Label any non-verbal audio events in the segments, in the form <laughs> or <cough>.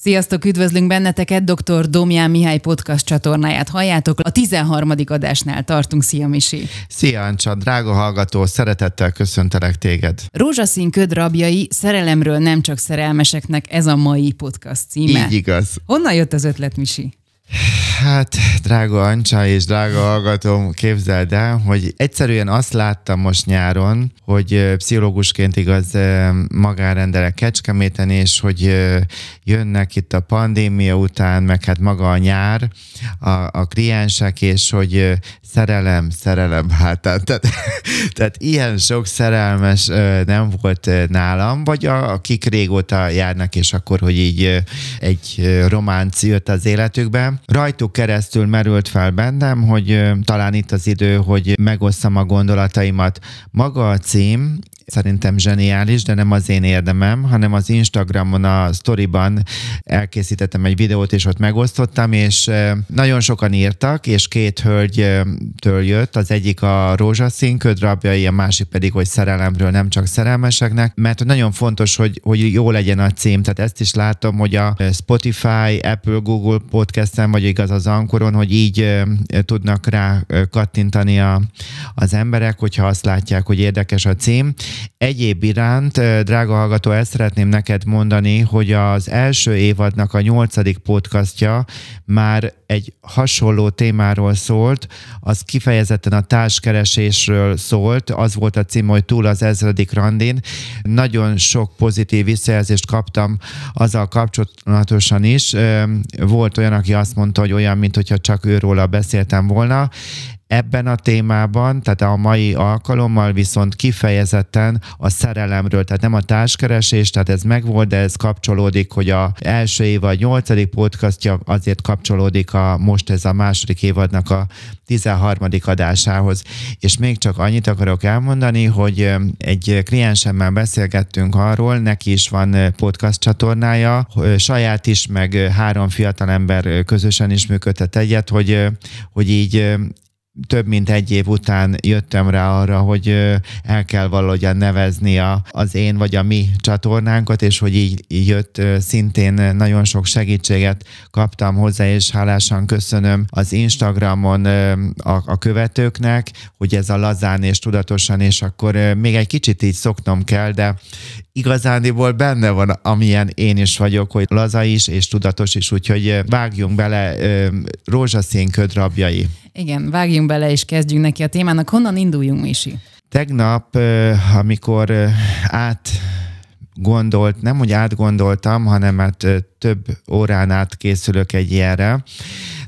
Sziasztok, üdvözlünk benneteket, dr. Domján Mihály podcast csatornáját halljátok. A 13. adásnál tartunk. Szia, Misi! Szia, Ancsa, drága hallgató, szeretettel köszöntelek téged. Rózsaszín köd rabjai, szerelemről nem csak szerelmeseknek, ez a mai podcast címe. Így igaz. Honnan jött az ötlet, Misi? Hát, drága Ancsa és drága hallgatóm, képzeld el, hogy egyszerűen azt láttam most nyáron, hogy pszichológusként igaz magárendelek Kecskeméten, és hogy jönnek itt a pandémia után, meg hát maga a nyár, a, a kliensek, és hogy szerelem, szerelem, <laughs> hát tehát, tehát, tehát ilyen sok szerelmes nem volt nálam, vagy a, akik régóta járnak, és akkor, hogy így egy románc jött az életükbe. Rajtuk keresztül merült fel bennem, hogy talán itt az idő, hogy megosszam a gondolataimat. Maga a cím, szerintem zseniális, de nem az én érdemem, hanem az Instagramon a storyban elkészítettem egy videót, és ott megosztottam, és nagyon sokan írtak, és két hölgytől jött, az egyik a rózsaszín ködrabjai, a másik pedig, hogy szerelemről nem csak szerelmeseknek, mert nagyon fontos, hogy, hogy jó legyen a cím, tehát ezt is látom, hogy a Spotify, Apple, Google podcasten, vagy igaz az Ankoron, hogy így tudnak rá kattintani a, az emberek, hogyha azt látják, hogy érdekes a cím, Egyéb iránt, drága hallgató, ezt szeretném neked mondani, hogy az első évadnak a nyolcadik podcastja már egy hasonló témáról szólt, az kifejezetten a társkeresésről szólt, az volt a cím, hogy túl az ezredik randin. Nagyon sok pozitív visszajelzést kaptam azzal kapcsolatosan is. Volt olyan, aki azt mondta, hogy olyan, mint hogyha csak őróla beszéltem volna ebben a témában, tehát a mai alkalommal viszont kifejezetten a szerelemről, tehát nem a társkeresés, tehát ez megvolt, de ez kapcsolódik, hogy a első év a nyolcadik podcastja azért kapcsolódik a most ez a második évadnak a 13. adásához. És még csak annyit akarok elmondani, hogy egy kliensemmel beszélgettünk arról, neki is van podcast csatornája, saját is, meg három fiatalember közösen is működtet egyet, hogy, hogy így több mint egy év után jöttem rá arra, hogy el kell valahogyan nevezni a, az én vagy a mi csatornánkat, és hogy így, jött szintén nagyon sok segítséget kaptam hozzá, és hálásan köszönöm az Instagramon a, a követőknek, hogy ez a lazán és tudatosan, és akkor még egy kicsit így szoknom kell, de igazándiból benne van, amilyen én is vagyok, hogy laza is és tudatos is, úgyhogy vágjunk bele rózsaszín ködrabjai. Igen, vágjunk bele és kezdjünk neki a témának. Honnan induljunk, Misi? Tegnap, amikor át gondolt, nem hogy átgondoltam, hanem hát több órán át készülök egy ilyenre,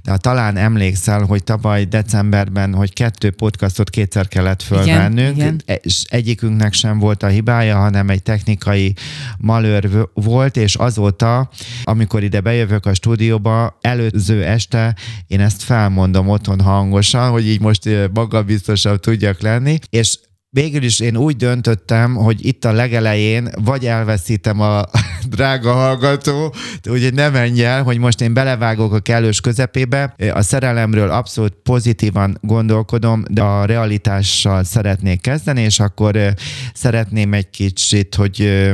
de talán emlékszel, hogy tavaly decemberben, hogy kettő podcastot kétszer kellett fölvennünk, igen, igen. és egyikünknek sem volt a hibája, hanem egy technikai malőr volt, és azóta, amikor ide bejövök a stúdióba, előző este én ezt felmondom otthon hangosan, hogy így most magabiztosabb tudjak lenni, és végül is én úgy döntöttem, hogy itt a legelején vagy elveszítem a <laughs> drága hallgató, úgyhogy ne menj el, hogy most én belevágok a kellős közepébe. A szerelemről abszolút pozitívan gondolkodom, de a realitással szeretnék kezdeni, és akkor szeretném egy kicsit, hogy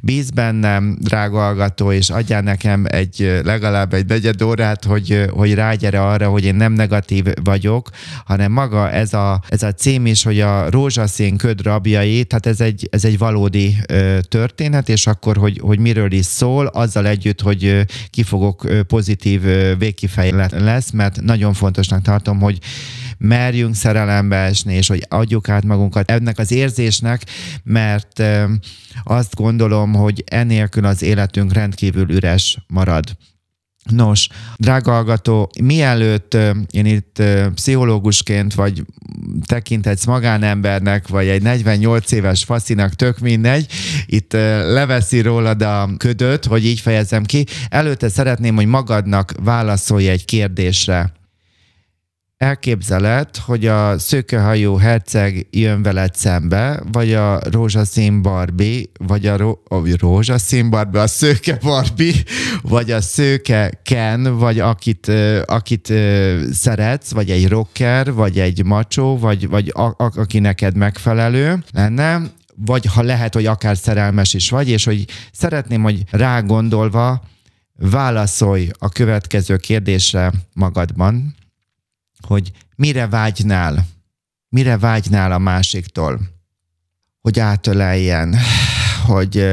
bíz bennem, drága hallgató, és adjál nekem egy legalább egy negyed órát, hogy, hogy rágyere arra, hogy én nem negatív vagyok, hanem maga ez a, ez a cím is, hogy a rózsaszín köd rabjai, tehát ez egy, ez egy valódi ö, történet, és akkor, hogy, hogy miről is szól, azzal együtt, hogy ki fogok pozitív végkifejlet lesz, mert nagyon fontosnak tartom, hogy merjünk szerelembe esni, és hogy adjuk át magunkat ennek az érzésnek, mert azt gondolom, hogy enélkül az életünk rendkívül üres marad. Nos, drága hallgató, mielőtt én itt pszichológusként vagy tekintetsz magánembernek, vagy egy 48 éves faszinak, tök mindegy, itt leveszi rólad a ködöt, hogy így fejezem ki, előtte szeretném, hogy magadnak válaszolj egy kérdésre elképzeled, hogy a szőkehajú herceg jön veled szembe, vagy a rózsaszín Barbie, vagy a, ró- a rózsaszín Barbie, a szőke Barbie, vagy a szőke Ken, vagy akit, akit szeretsz, vagy egy rocker, vagy egy macsó, vagy, vagy a, a, aki neked megfelelő lenne, vagy ha lehet, hogy akár szerelmes is vagy, és hogy szeretném, hogy rá gondolva válaszolj a következő kérdésre magadban, hogy mire vágynál, mire vágynál a másiktól, hogy átöleljen, hogy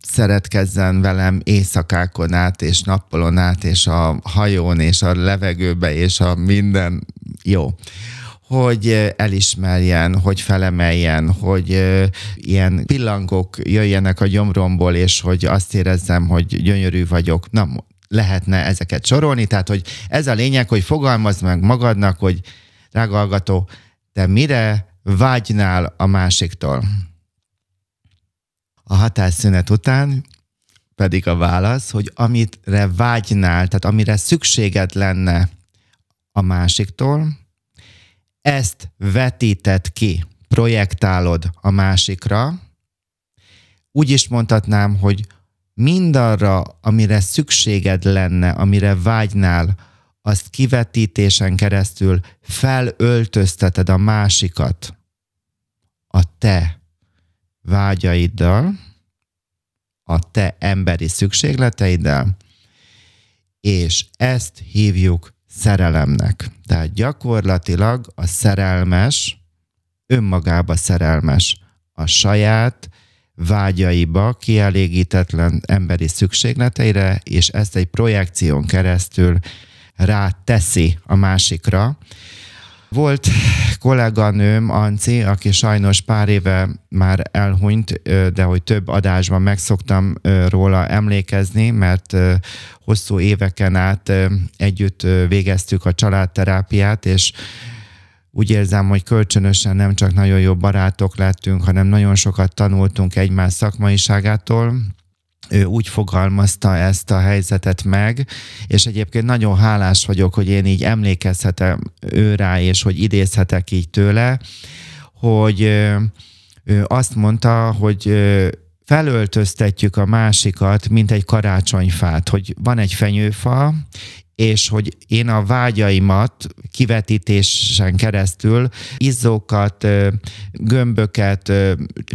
szeretkezzen velem éjszakákon át, és nappalon át, és a hajón, és a levegőbe, és a minden jó hogy elismerjen, hogy felemeljen, hogy ilyen pillangok jöjjenek a gyomromból, és hogy azt érezzem, hogy gyönyörű vagyok. Na, lehetne ezeket sorolni, tehát hogy ez a lényeg, hogy fogalmazd meg magadnak, hogy drága hallgató, te mire vágynál a másiktól? A hatásszünet után pedig a válasz, hogy amire vágynál, tehát amire szükséged lenne a másiktól, ezt vetíted ki, projektálod a másikra, úgy is mondhatnám, hogy mindarra, amire szükséged lenne, amire vágynál, azt kivetítésen keresztül felöltözteted a másikat a te vágyaiddal, a te emberi szükségleteiddel, és ezt hívjuk szerelemnek. Tehát gyakorlatilag a szerelmes, önmagába szerelmes a saját vágyaiba, kielégítetlen emberi szükségleteire, és ezt egy projekción keresztül ráteszi a másikra, volt kolléganőm, Anci, aki sajnos pár éve már elhunyt, de hogy több adásban megszoktam róla emlékezni, mert hosszú éveken át együtt végeztük a családterápiát, és úgy érzem, hogy kölcsönösen nem csak nagyon jó barátok lettünk, hanem nagyon sokat tanultunk egymás szakmaiságától, ő úgy fogalmazta ezt a helyzetet meg, és egyébként nagyon hálás vagyok, hogy én így emlékezhetem ő rá, és hogy idézhetek így tőle, hogy ő azt mondta, hogy felöltöztetjük a másikat, mint egy karácsonyfát, hogy van egy fenyőfa, és hogy én a vágyaimat kivetítésen keresztül izzókat, gömböket,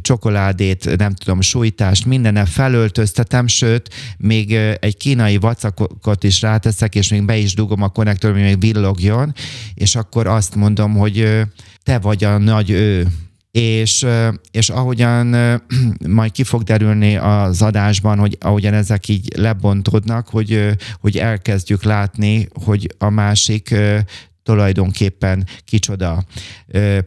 csokoládét, nem tudom, sújtást, mindenne felöltöztetem, sőt, még egy kínai vacakot is ráteszek, és még be is dugom a konnektor, hogy még villogjon, és akkor azt mondom, hogy te vagy a nagy ő, és, és ahogyan <clears throat> majd ki fog derülni az adásban, hogy ahogyan ezek így lebontódnak, hogy, hogy elkezdjük látni, hogy a másik tulajdonképpen kicsoda.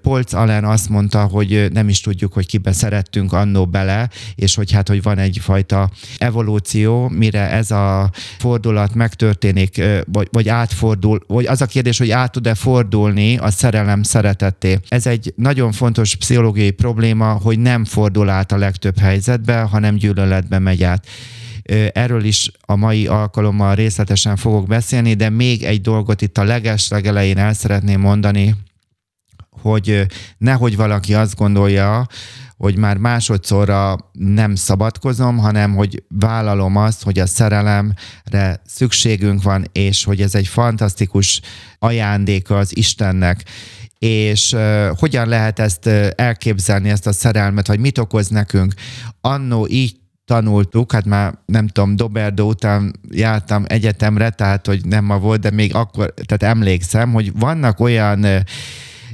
Polc Allen azt mondta, hogy nem is tudjuk, hogy kibe szerettünk annó bele, és hogy hát, hogy van egyfajta evolúció, mire ez a fordulat megtörténik, vagy, vagy átfordul, vagy az a kérdés, hogy át tud-e fordulni a szerelem szeretetté. Ez egy nagyon fontos pszichológiai probléma, hogy nem fordul át a legtöbb helyzetbe, hanem gyűlöletbe megy át. Erről is a mai alkalommal részletesen fogok beszélni, de még egy dolgot itt a leges legelején el szeretném mondani, hogy nehogy valaki azt gondolja, hogy már másodszorra nem szabadkozom, hanem hogy vállalom azt, hogy a szerelemre szükségünk van, és hogy ez egy fantasztikus ajándéka az Istennek és uh, hogyan lehet ezt uh, elképzelni, ezt a szerelmet, vagy mit okoz nekünk. Annó így tanultuk, hát már nem tudom, Doberdó után jártam egyetemre, tehát hogy nem ma volt, de még akkor, tehát emlékszem, hogy vannak olyan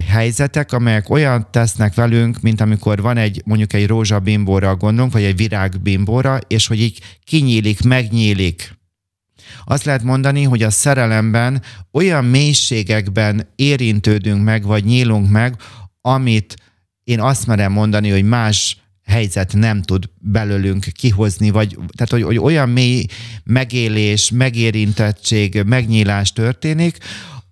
helyzetek, amelyek olyan tesznek velünk, mint amikor van egy mondjuk egy rózsabimbóra gondolunk, vagy egy virágbimbóra, és hogy így kinyílik, megnyílik. Azt lehet mondani, hogy a szerelemben olyan mélységekben érintődünk meg, vagy nyílunk meg, amit én azt merem mondani, hogy más helyzet nem tud belőlünk kihozni, vagy tehát, hogy, hogy olyan mély megélés, megérintettség, megnyílás történik,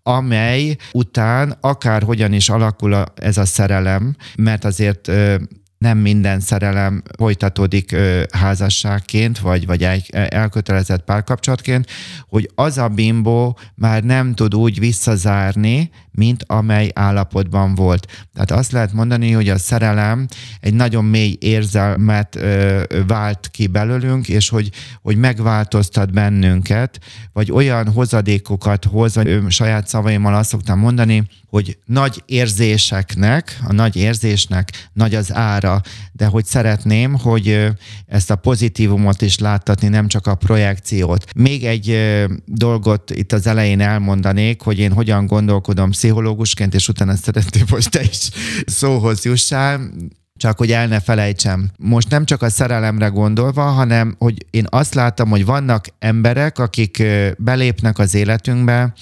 amely után akárhogyan is alakul a, ez a szerelem, mert azért ö, nem minden szerelem folytatódik ö, házasságként, vagy, vagy egy elkötelezett párkapcsolatként, hogy az a bimbó már nem tud úgy visszazárni, mint amely állapotban volt. Tehát azt lehet mondani, hogy a szerelem egy nagyon mély érzelmet ö, vált ki belőlünk, és hogy, hogy megváltoztat bennünket, vagy olyan hozadékokat hoz, vagy ö, saját szavaimmal azt szoktam mondani, hogy nagy érzéseknek, a nagy érzésnek nagy az ára, de hogy szeretném, hogy ezt a pozitívumot is láttatni, nem csak a projekciót. Még egy dolgot itt az elején elmondanék, hogy én hogyan gondolkodom pszichológusként, és utána szeretném, hogy te is szóhoz jussál. Csak hogy el ne felejtsem. Most nem csak a szerelemre gondolva, hanem hogy én azt látom, hogy vannak emberek, akik belépnek az életünkbe,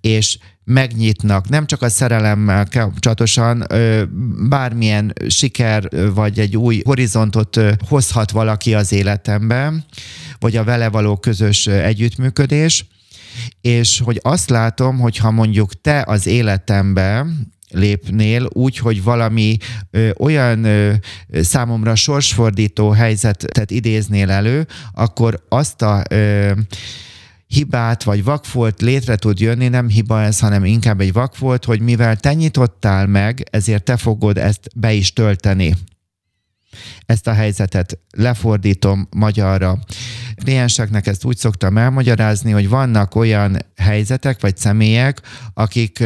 és megnyitnak, nem csak a szerelemmel kapcsolatosan, bármilyen siker vagy egy új horizontot hozhat valaki az életembe, vagy a vele való közös együttműködés, és hogy azt látom, hogy ha mondjuk te az életembe lépnél, úgy, hogy valami ö, olyan ö, számomra sorsfordító helyzetet idéznél elő, akkor azt a ö, hibát vagy vakfolt létre tud jönni, nem hiba ez, hanem inkább egy vakfolt, hogy mivel te nyitottál meg, ezért te fogod ezt be is tölteni. Ezt a helyzetet lefordítom magyarra. Klienseknek ezt úgy szoktam elmagyarázni, hogy vannak olyan helyzetek vagy személyek, akik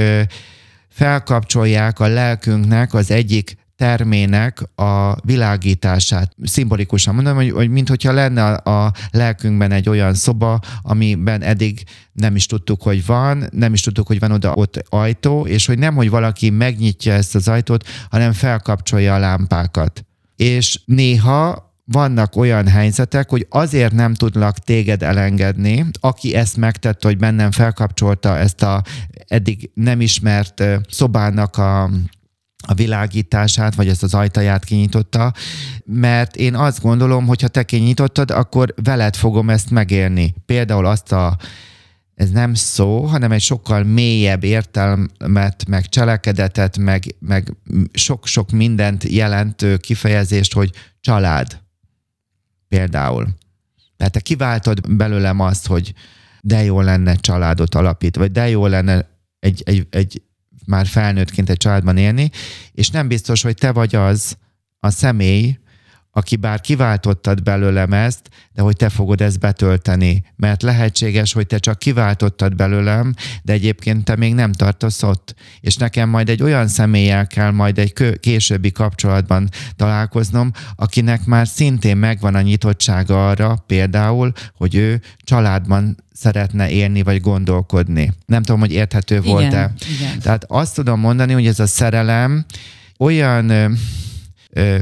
felkapcsolják a lelkünknek az egyik termének a világítását. Szimbolikusan mondom, hogy, hogy mintha lenne a, a lelkünkben egy olyan szoba, amiben eddig nem is tudtuk, hogy van, nem is tudtuk, hogy van oda ott ajtó, és hogy nem, hogy valaki megnyitja ezt az ajtót, hanem felkapcsolja a lámpákat. És néha vannak olyan helyzetek, hogy azért nem tudlak téged elengedni, aki ezt megtette, hogy bennem felkapcsolta ezt a eddig nem ismert szobának a a világítását, vagy ezt az ajtaját kinyitotta, mert én azt gondolom, hogy ha te kinyitottad, akkor veled fogom ezt megérni. Például azt a ez nem szó, hanem egy sokkal mélyebb értelmet, meg cselekedetet, meg, meg sok-sok mindent jelentő kifejezést, hogy család. Például. Tehát te kiváltod belőlem azt, hogy de jó lenne családot alapít, vagy de jó lenne egy, egy, egy már felnőttként egy családban élni, és nem biztos, hogy te vagy az a személy, aki bár kiváltottad belőlem ezt, de hogy te fogod ezt betölteni. Mert lehetséges, hogy te csak kiváltottad belőlem, de egyébként te még nem tartasz ott. És nekem majd egy olyan személlyel kell majd egy későbbi kapcsolatban találkoznom, akinek már szintén megvan a nyitottsága arra, például, hogy ő családban szeretne élni vagy gondolkodni. Nem tudom, hogy érthető volt-e. Igen. Tehát azt tudom mondani, hogy ez a szerelem olyan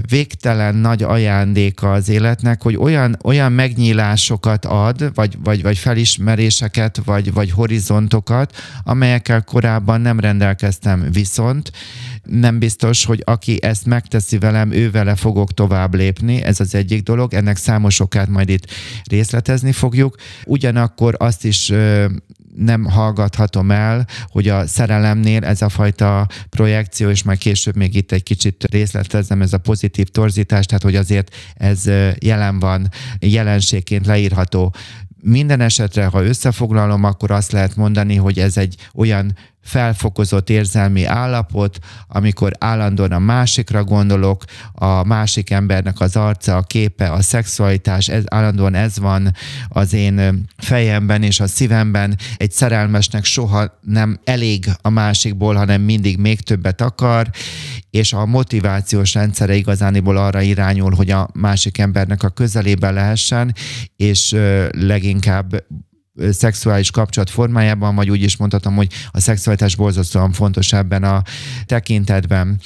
végtelen nagy ajándéka az életnek, hogy olyan, olyan megnyílásokat ad, vagy, vagy, vagy felismeréseket, vagy, vagy horizontokat, amelyekkel korábban nem rendelkeztem. Viszont nem biztos, hogy aki ezt megteszi velem, ő vele fogok tovább lépni, ez az egyik dolog, ennek számos okát majd itt részletezni fogjuk. Ugyanakkor azt is nem hallgathatom el, hogy a szerelemnél ez a fajta projekció, és majd később még itt egy kicsit részletezem, ez a pozitív torzítás, tehát hogy azért ez jelen van, jelenségként leírható. Minden esetre, ha összefoglalom, akkor azt lehet mondani, hogy ez egy olyan felfokozott érzelmi állapot, amikor állandóan a másikra gondolok, a másik embernek az arca, a képe, a szexualitás, ez, állandóan ez van az én fejemben és a szívemben. Egy szerelmesnek soha nem elég a másikból, hanem mindig még többet akar, és a motivációs rendszere igazániból arra irányul, hogy a másik embernek a közelében lehessen, és leginkább szexuális kapcsolat formájában, vagy úgy is mondhatom, hogy a szexualitás borzasztóan fontos ebben a tekintetben.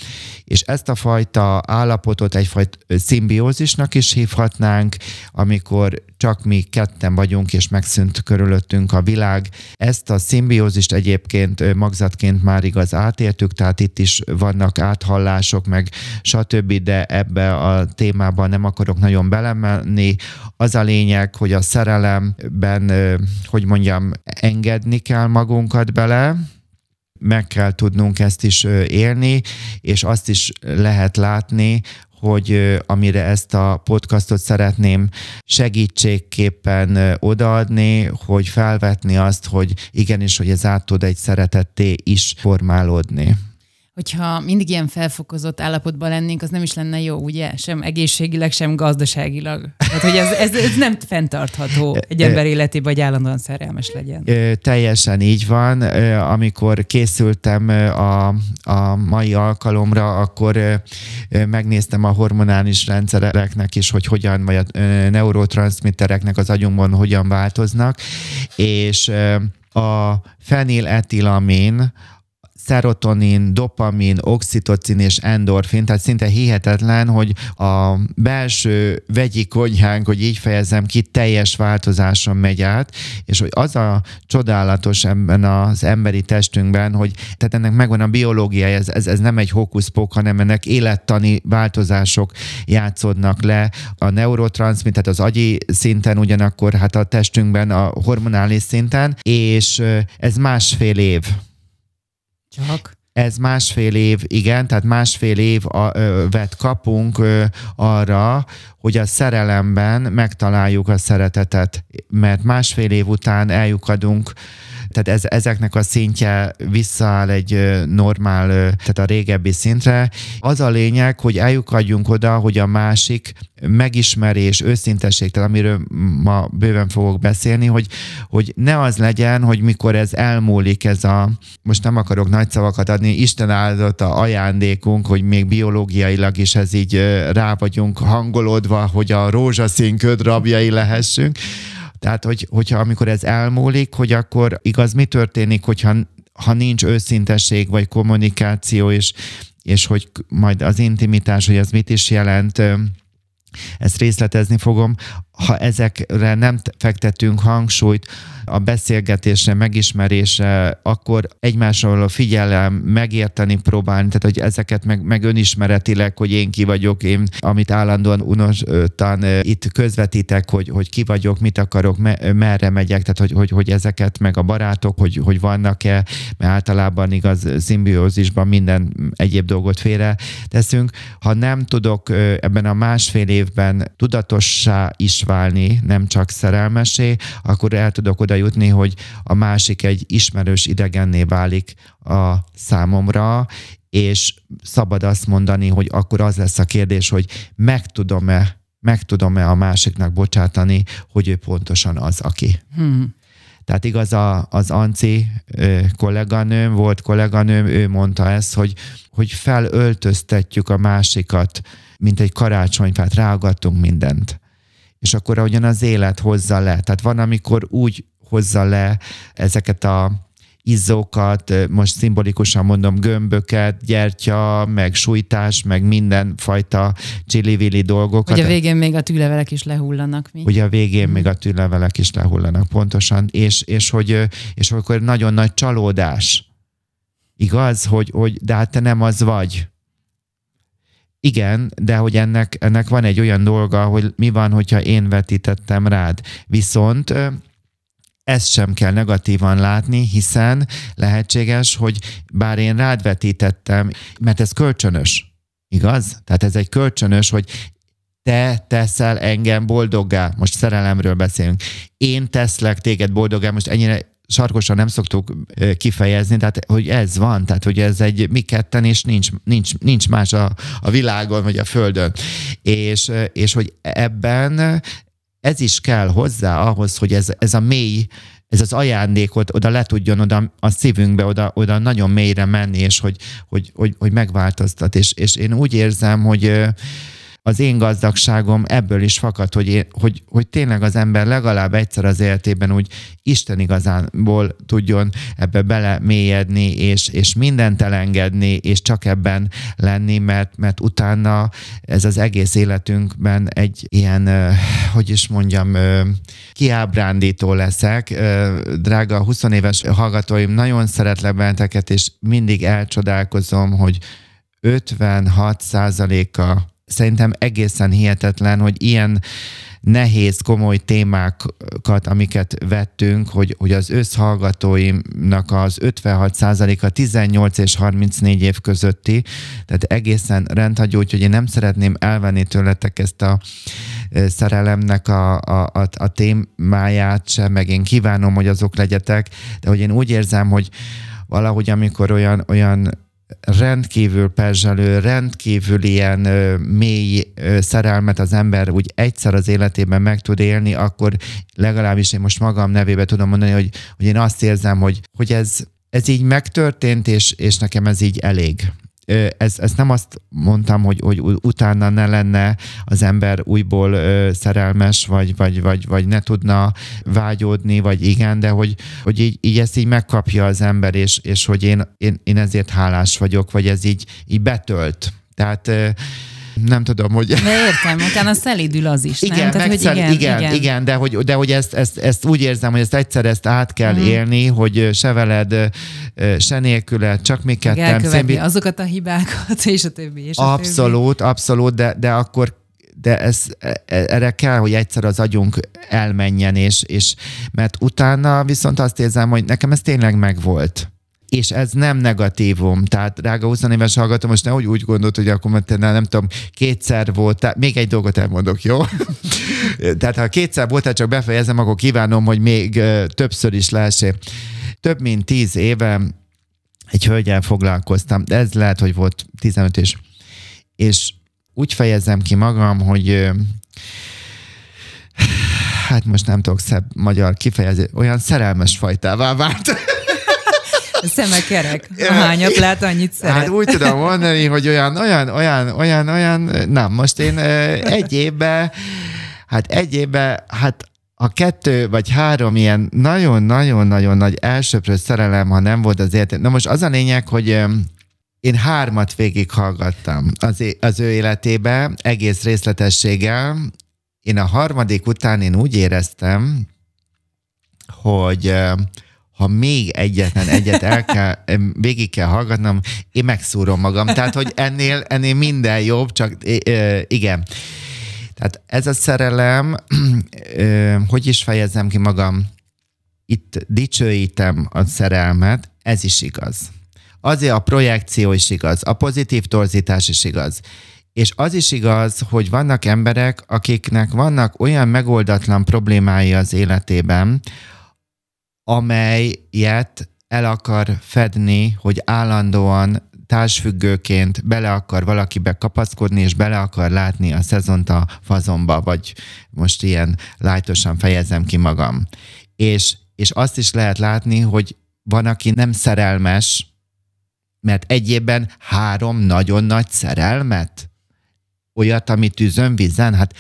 És ezt a fajta állapotot egyfajta szimbiózisnak is hívhatnánk, amikor csak mi ketten vagyunk, és megszűnt körülöttünk a világ. Ezt a szimbiózist egyébként magzatként már igaz átértük, tehát itt is vannak áthallások, meg stb., de ebbe a témában nem akarok nagyon belemenni. Az a lényeg, hogy a szerelemben, hogy mondjam, engedni kell magunkat bele, meg kell tudnunk ezt is élni, és azt is lehet látni, hogy amire ezt a podcastot szeretném segítségképpen odaadni, hogy felvetni azt, hogy igenis, hogy ez át tud egy szeretetté is formálódni hogyha mindig ilyen felfokozott állapotban lennénk, az nem is lenne jó, ugye? Sem egészségileg, sem gazdaságilag. Hát, hogy ez, ez, ez nem fenntartható <laughs> egy ember életében, hogy állandóan szerelmes legyen. Teljesen így van. Amikor készültem a, a mai alkalomra, akkor megnéztem a hormonális rendszereknek is, hogy hogyan, vagy a neurotranszmittereknek az agyunkban hogyan változnak, és a feniletilamin szerotonin, dopamin, oxitocin és endorfin, tehát szinte hihetetlen, hogy a belső vegyi konyhánk, hogy így fejezem ki, teljes változáson megy át, és hogy az a csodálatos ebben az emberi testünkben, hogy tehát ennek megvan a biológiája, ez, ez, ez nem egy hókuszpók, hanem ennek élettani változások játszódnak le. A neurotranszmit, tehát az agyi szinten, ugyanakkor hát a testünkben a hormonális szinten, és ez másfél év csak? Ez másfél év, igen, tehát másfél év a, ö, vet kapunk ö, arra, hogy a szerelemben megtaláljuk a szeretetet, mert másfél év után eljukadunk tehát ez, ezeknek a szintje visszaáll egy normál, tehát a régebbi szintre. Az a lényeg, hogy eljukadjunk oda, hogy a másik megismerés, őszintesség, tehát amiről ma bőven fogok beszélni, hogy, hogy ne az legyen, hogy mikor ez elmúlik, ez a, most nem akarok nagy szavakat adni, Isten áldott a ajándékunk, hogy még biológiailag is ez így rá vagyunk hangolódva, hogy a rózsaszín köd rabjai lehessünk, tehát, hogy, hogyha amikor ez elmúlik, hogy akkor igaz, mi történik, hogyha ha nincs őszintesség vagy kommunikáció, és, és hogy majd az intimitás, hogy az mit is jelent, ezt részletezni fogom. Ha ezekre nem fektetünk hangsúlyt, a beszélgetésre, megismerésre, akkor egymásról a figyelem, megérteni próbálni, tehát hogy ezeket meg, meg önismeretileg, hogy én ki vagyok, én, amit állandóan unostan itt közvetítek, hogy, hogy ki vagyok, mit akarok, me, merre megyek, tehát hogy, hogy, hogy ezeket meg a barátok, hogy, hogy vannak-e, mert általában igaz szimbiózisban minden egyéb dolgot félre teszünk. Ha nem tudok ebben a másfél évben tudatossá is válni, nem csak szerelmesé, akkor el tudok oda jutni, hogy a másik egy ismerős idegenné válik a számomra, és szabad azt mondani, hogy akkor az lesz a kérdés, hogy meg tudom-e meg tudom-e a másiknak bocsátani, hogy ő pontosan az, aki. Hmm. Tehát igaz, a, az Anci kolléganőm, volt kolléganőm, ő mondta ezt, hogy, hogy felöltöztetjük a másikat, mint egy karácsonyfát, ráagadtunk mindent. És akkor ahogyan az élet hozza le. Tehát van, amikor úgy hozza le ezeket a izzókat, most szimbolikusan mondom gömböket, gyertya, meg sújtás, meg minden fajta csili dolgokat. Hogy a végén még a tűlevelek is lehullanak. Mi? Ugye a végén mm. még a tűlevelek is lehullanak, pontosan. És, és, hogy, és akkor nagyon nagy csalódás. Igaz, hogy, hogy de hát te nem az vagy. Igen, de hogy ennek, ennek van egy olyan dolga, hogy mi van, hogyha én vetítettem rád. Viszont ezt sem kell negatívan látni, hiszen lehetséges, hogy bár én rád vetítettem, mert ez kölcsönös, igaz? Tehát ez egy kölcsönös, hogy te teszel engem boldoggá. Most szerelemről beszélünk. Én teszlek téged boldoggá. Most ennyire sarkosan nem szoktuk kifejezni, tehát hogy ez van, tehát hogy ez egy mi ketten, és nincs, nincs, nincs más a, a világon, vagy a földön. És, és hogy ebben ez is kell hozzá ahhoz, hogy ez, ez a mély, ez az ajándékot oda le tudjon oda a szívünkbe, oda, oda nagyon mélyre menni, és hogy, hogy, hogy, hogy megváltoztat. És, és én úgy érzem, hogy az én gazdagságom ebből is fakad, hogy, én, hogy, hogy tényleg az ember legalább egyszer az életében úgy Isten igazánból tudjon ebbe bele mélyedni, és, és mindent elengedni, és csak ebben lenni, mert, mert utána ez az egész életünkben egy ilyen, hogy is mondjam, kiábrándító leszek. Drága 20 éves hallgatóim, nagyon szeretlek benneteket, és mindig elcsodálkozom, hogy 56 százaléka szerintem egészen hihetetlen, hogy ilyen nehéz, komoly témákat, amiket vettünk, hogy, hogy az összhallgatóimnak az 56%-a 18 és 34 év közötti, tehát egészen rendhagyó, úgyhogy én nem szeretném elvenni tőletek ezt a szerelemnek a, a, a, a témáját sem, meg én kívánom, hogy azok legyetek, de hogy én úgy érzem, hogy valahogy amikor olyan, olyan rendkívül perzselő, rendkívül ilyen ö, mély ö, szerelmet az ember úgy egyszer az életében meg tud élni, akkor legalábbis én most magam nevébe tudom mondani, hogy, hogy én azt érzem, hogy, hogy ez, ez így megtörtént, és, és nekem ez így elég ez, ez nem azt mondtam, hogy, hogy utána ne lenne az ember újból szerelmes, vagy, vagy, vagy, vagy ne tudna vágyódni, vagy igen, de hogy, hogy így, így ezt így megkapja az ember, és, és hogy én, én, én ezért hálás vagyok, vagy ez így, így betölt. Tehát nem tudom, hogy... De értem, utána szelídül az is, igen, nem? Tehát, hogy igen, igen, igen, igen, de hogy, de hogy ezt, ezt, ezt úgy érzem, hogy ezt egyszer ezt át kell mm. élni, hogy se veled, se nélküled, csak mi ketten. Szembi... azokat a hibákat, és a többi, és a Abszolút, többi. abszolút, de, de akkor de ez, e, erre kell, hogy egyszer az agyunk elmenjen, és, és mert utána viszont azt érzem, hogy nekem ez tényleg megvolt és ez nem negatívum. Tehát, drága 20 éves hallgató, most nehogy úgy gondolt, hogy akkor te nem tudom, kétszer tehát még egy dolgot elmondok, jó? <laughs> tehát, ha kétszer voltál, csak befejezem, akkor kívánom, hogy még többször is lehessél. Több mint tíz éve egy hölgyel foglalkoztam, de ez lehet, hogy volt 15 és, és úgy fejezem ki magam, hogy hát most nem tudok szebb magyar kifejezni, olyan szerelmes fajtává vált. Szeme kerek. Hányat lát, annyit szeret. Hát úgy tudom mondani, hogy olyan, olyan, olyan, olyan, olyan, nem, most én egy évben, hát egy évben, hát a kettő vagy három ilyen nagyon-nagyon-nagyon nagy elsőprő szerelem, ha nem volt az élet. Na most az a lényeg, hogy én hármat végighallgattam az, az ő életébe, egész részletességgel. Én a harmadik után én úgy éreztem, hogy ha még egyetlen egyet el kell, végig kell hallgatnom, én megszúrom magam. Tehát, hogy ennél, ennél minden jobb, csak igen. Tehát ez a szerelem, <clears throat> hogy is fejezem ki magam, itt dicsőítem a szerelmet, ez is igaz. Azért a projekció is igaz, a pozitív torzítás is igaz. És az is igaz, hogy vannak emberek, akiknek vannak olyan megoldatlan problémái az életében, amelyet el akar fedni, hogy állandóan társfüggőként bele akar valakibe kapaszkodni, és bele akar látni a szezont a fazomba, vagy most ilyen lájtosan fejezem ki magam. És, és azt is lehet látni, hogy van, aki nem szerelmes, mert egyébben három nagyon nagy szerelmet? Olyat, amit tűzön vizen? Hát,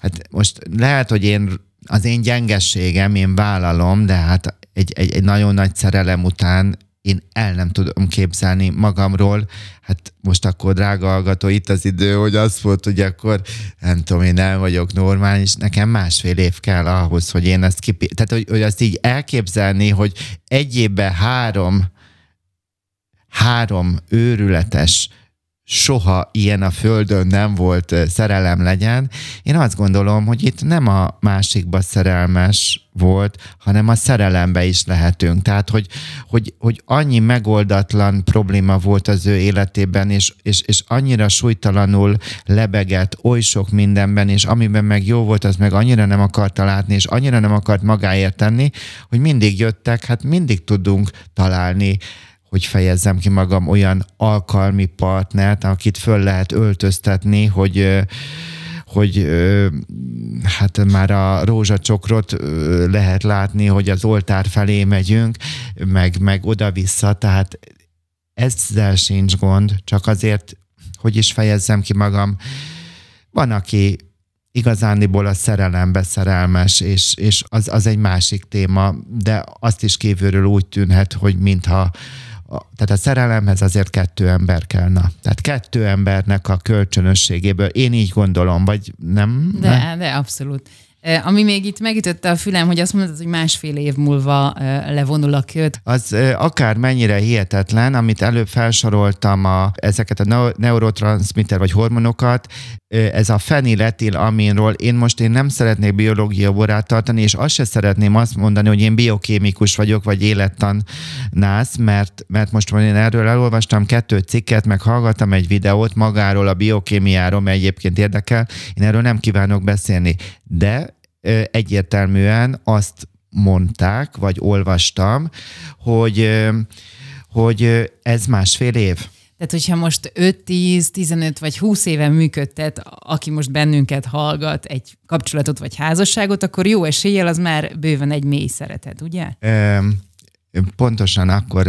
hát most lehet, hogy én az én gyengességem, én vállalom, de hát egy, egy, egy nagyon nagy szerelem után én el nem tudom képzelni magamról. Hát most akkor, drága hallgató, itt az idő, hogy az volt, hogy akkor nem tudom, én nem vagyok normális, nekem másfél év kell ahhoz, hogy én ezt kipi... Tehát, hogy, hogy azt így elképzelni, hogy egy évben három három őrületes soha ilyen a földön nem volt szerelem legyen. Én azt gondolom, hogy itt nem a másikba szerelmes volt, hanem a szerelembe is lehetünk. Tehát, hogy, hogy, hogy annyi megoldatlan probléma volt az ő életében, és, és, és annyira súlytalanul lebegett oly sok mindenben, és amiben meg jó volt, az meg annyira nem akarta látni, és annyira nem akart magáért tenni, hogy mindig jöttek, hát mindig tudunk találni hogy fejezzem ki magam, olyan alkalmi partnert, akit föl lehet öltöztetni, hogy hogy hát már a rózsacsokrot lehet látni, hogy az oltár felé megyünk, meg, meg oda-vissza, tehát ezzel sincs gond, csak azért, hogy is fejezzem ki magam, van, aki igazániból a szerelembe szerelmes, és, és az, az egy másik téma, de azt is kívülről úgy tűnhet, hogy mintha tehát a szerelemhez azért kettő ember kell. Na. Tehát kettő embernek a kölcsönösségéből, én így gondolom, vagy nem? De, ne? de abszolút. Ami még itt megütötte a fülem, hogy azt mondod, hogy másfél év múlva levonul a köt. Az akár mennyire hihetetlen, amit előbb felsoroltam, a, ezeket a neurotranszmitter vagy hormonokat, ez a feniletil aminról én most én nem szeretnék biológia órát tartani, és azt se szeretném azt mondani, hogy én biokémikus vagyok, vagy élettannász, mert, mert most én erről elolvastam kettő cikket, meg hallgattam egy videót magáról a biokémiáról, mert egyébként érdekel, én erről nem kívánok beszélni. De egyértelműen azt mondták, vagy olvastam, hogy, hogy ez másfél év. Tehát, hogyha most 5, 10, 15 vagy 20 éve működtet, aki most bennünket hallgat, egy kapcsolatot vagy házasságot, akkor jó eséllyel az már bőven egy mély szeretet, ugye? Um pontosan akkor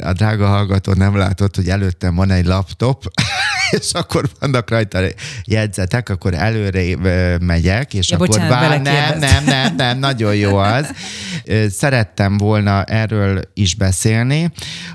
a drága hallgató nem látott, hogy előttem van egy laptop, <laughs> és akkor vannak rajta jegyzetek, akkor előre megyek, és ja, akkor bocsánat, bár, nem, nem, nem, nem, nagyon jó <laughs> az. Szerettem volna erről is beszélni,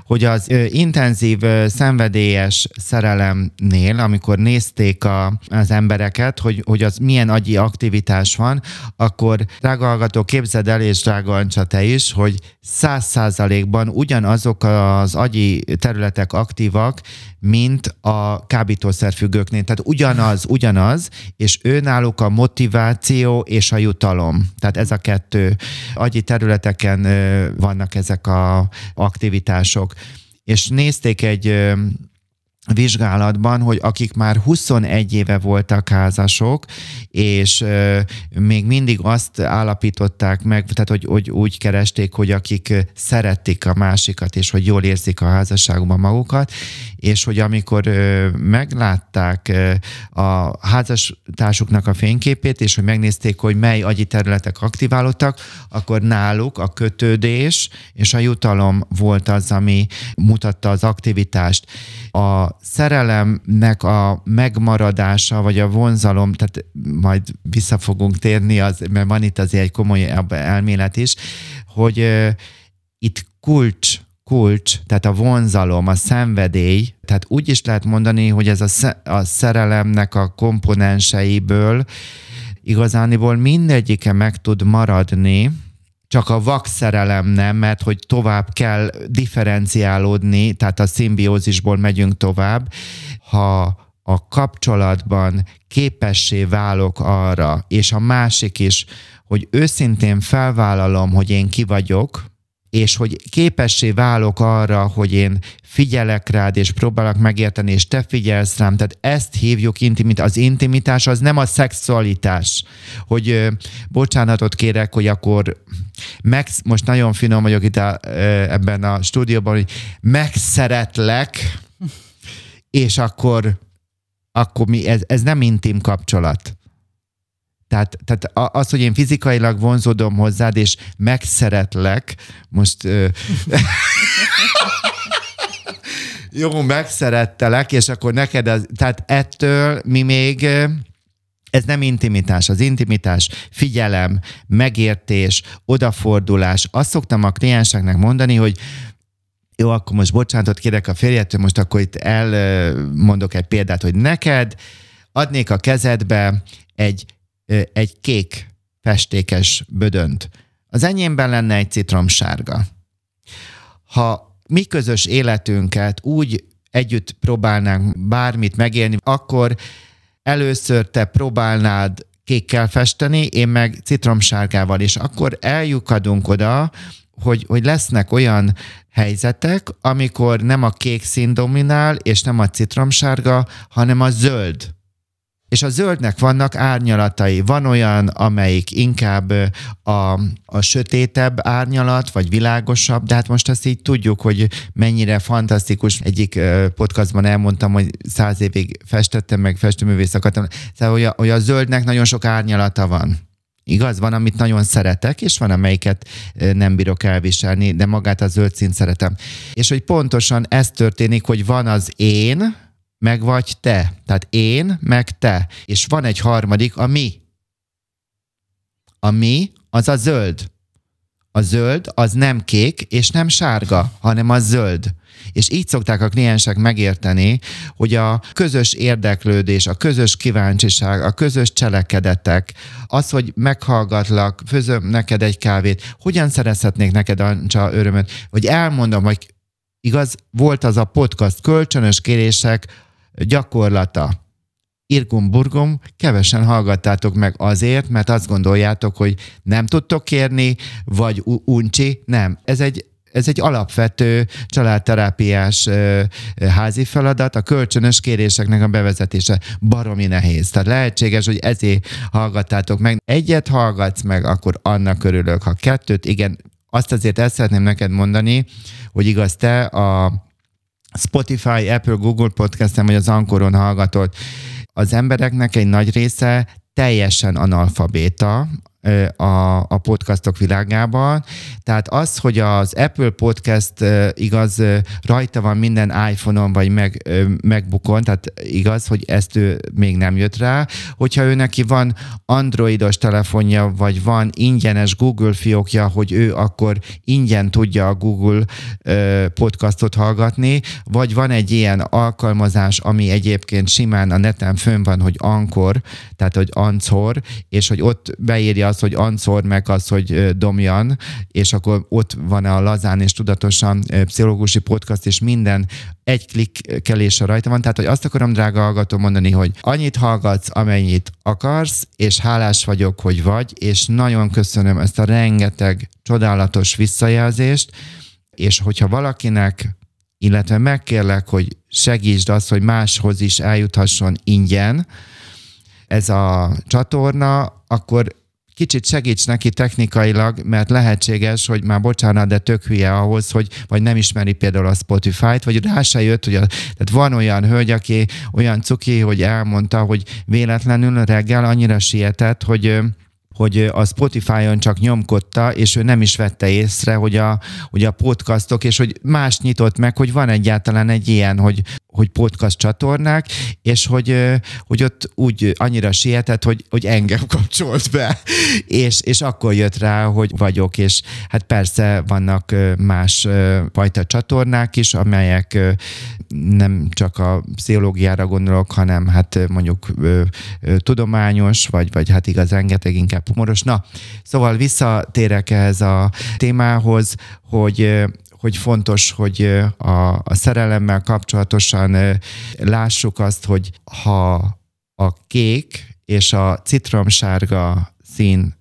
hogy az intenzív szenvedélyes szerelemnél, amikor nézték a, az embereket, hogy, hogy az milyen agyi aktivitás van, akkor drága hallgató, képzeld el, és drága Ancsa, te is, hogy száz százalékban ugyanazok az agyi területek aktívak, mint a kábítószerfüggőknél. Tehát ugyanaz, ugyanaz, és ő náluk a motiváció és a jutalom. Tehát ez a kettő agyi területeken vannak ezek a aktivitások. És nézték egy vizsgálatban, hogy akik már 21 éve voltak házasok, és még mindig azt állapították meg, tehát hogy, hogy úgy keresték, hogy akik szeretik a másikat, és hogy jól érzik a házasságban magukat, és hogy amikor meglátták a házastársuknak a fényképét, és hogy megnézték, hogy mely agyi területek aktiválódtak, akkor náluk a kötődés és a jutalom volt az, ami mutatta az aktivitást. A szerelemnek a megmaradása, vagy a vonzalom, tehát majd vissza fogunk térni, az, mert van itt azért egy komoly elmélet is, hogy itt kulcs, kulcs, tehát a vonzalom, a szenvedély, tehát úgy is lehet mondani, hogy ez a, a szerelemnek a komponenseiből igazániból mindegyike meg tud maradni, csak a vakszerelem nem, mert hogy tovább kell differenciálódni, tehát a szimbiózisból megyünk tovább. Ha a kapcsolatban képessé válok arra, és a másik is, hogy őszintén felvállalom, hogy én ki vagyok, és hogy képessé válok arra, hogy én figyelek rád, és próbálok megérteni, és te figyelsz rám. Tehát ezt hívjuk intimitás. Az intimitás az nem a szexualitás. Hogy ö, bocsánatot kérek, hogy akkor meg, most nagyon finom vagyok itt a, ö, ebben a stúdióban, hogy megszeretlek, és akkor, akkor mi, ez, ez nem intim kapcsolat. Tehát, tehát az, hogy én fizikailag vonzódom hozzád, és megszeretlek, most... <laughs> jó, megszerettelek, és akkor neked az, tehát ettől mi még ez nem intimitás. Az intimitás figyelem, megértés, odafordulás. Azt szoktam a klienseknek mondani, hogy jó, akkor most bocsánatot kérek a férjettől, most akkor itt elmondok egy példát, hogy neked adnék a kezedbe egy egy kék festékes bödönt. Az enyémben lenne egy citromsárga. Ha mi közös életünket úgy együtt próbálnánk bármit megélni, akkor először te próbálnád kékkel festeni, én meg citromsárgával, és akkor eljukadunk oda, hogy, hogy lesznek olyan helyzetek, amikor nem a kék szín dominál, és nem a citromsárga, hanem a zöld és a zöldnek vannak árnyalatai. Van olyan, amelyik inkább a, a sötétebb árnyalat, vagy világosabb, de hát most azt így tudjuk, hogy mennyire fantasztikus. Egyik podcastban elmondtam, hogy száz évig festettem, meg festőművész akartam. Szóval, hogy a, hogy a zöldnek nagyon sok árnyalata van. Igaz, van, amit nagyon szeretek, és van, amelyiket nem bírok elviselni, de magát a zöld színt szeretem. És hogy pontosan ez történik, hogy van az én, meg vagy te. Tehát én, meg te. És van egy harmadik, a mi. A mi, az a zöld. A zöld az nem kék és nem sárga, hanem a zöld. És így szokták a kliensek megérteni, hogy a közös érdeklődés, a közös kíváncsiság, a közös cselekedetek, az, hogy meghallgatlak, főzöm neked egy kávét, hogyan szerezhetnék neked Ancsa örömöt, vagy elmondom, hogy igaz, volt az a podcast kölcsönös kérések gyakorlata. Irgum burgum, kevesen hallgattátok meg azért, mert azt gondoljátok, hogy nem tudtok kérni, vagy uncsi. Nem, ez egy ez egy alapvető családterápiás házi feladat, a kölcsönös kéréseknek a bevezetése baromi nehéz. Tehát lehetséges, hogy ezért hallgattátok meg. Egyet hallgatsz meg, akkor annak örülök. Ha kettőt, igen, azt azért ezt szeretném neked mondani, hogy igaz, te a Spotify, Apple, Google podcast vagy az Ankoron hallgatod, az embereknek egy nagy része teljesen analfabéta, a, a podcastok világában. Tehát az, hogy az Apple Podcast igaz, rajta van minden iPhone-on vagy meg, megbukon, tehát igaz, hogy ezt ő még nem jött rá. Hogyha ő neki van androidos telefonja, vagy van ingyenes Google fiókja, hogy ő akkor ingyen tudja a Google podcastot hallgatni, vagy van egy ilyen alkalmazás, ami egyébként simán a neten fönn van, hogy Ankor, tehát hogy Ancor, és hogy ott beírja az, hogy Ancor, meg az, hogy Domjan, és akkor ott van a lazán és tudatosan pszichológusi podcast, és minden egy klikkelése rajta van. Tehát, hogy azt akarom, drága hallgató, mondani, hogy annyit hallgatsz, amennyit akarsz, és hálás vagyok, hogy vagy, és nagyon köszönöm ezt a rengeteg csodálatos visszajelzést, és hogyha valakinek illetve megkérlek, hogy segítsd azt, hogy máshoz is eljuthasson ingyen ez a csatorna, akkor kicsit segíts neki technikailag, mert lehetséges, hogy már bocsánat, de tök hülye ahhoz, hogy vagy nem ismeri például a Spotify-t, vagy rá se jött, hogy a, tehát van olyan hölgy, aki olyan cuki, hogy elmondta, hogy véletlenül reggel annyira sietett, hogy hogy a Spotify-on csak nyomkodta, és ő nem is vette észre, hogy a, hogy a podcastok, és hogy más nyitott meg, hogy van egyáltalán egy ilyen, hogy, hogy podcast csatornák, és hogy, hogy ott úgy annyira sietett, hogy, hogy engem <laughs> kapcsolt be, és, és akkor jött rá, hogy vagyok, és hát persze vannak más fajta csatornák is, amelyek nem csak a pszichológiára gondolok, hanem hát mondjuk tudományos, vagy, vagy hát igaz, rengeteg inkább humoros. Na, szóval visszatérek ehhez a témához, hogy hogy fontos, hogy a, a szerelemmel kapcsolatosan lássuk azt, hogy ha a kék és a citromsárga szín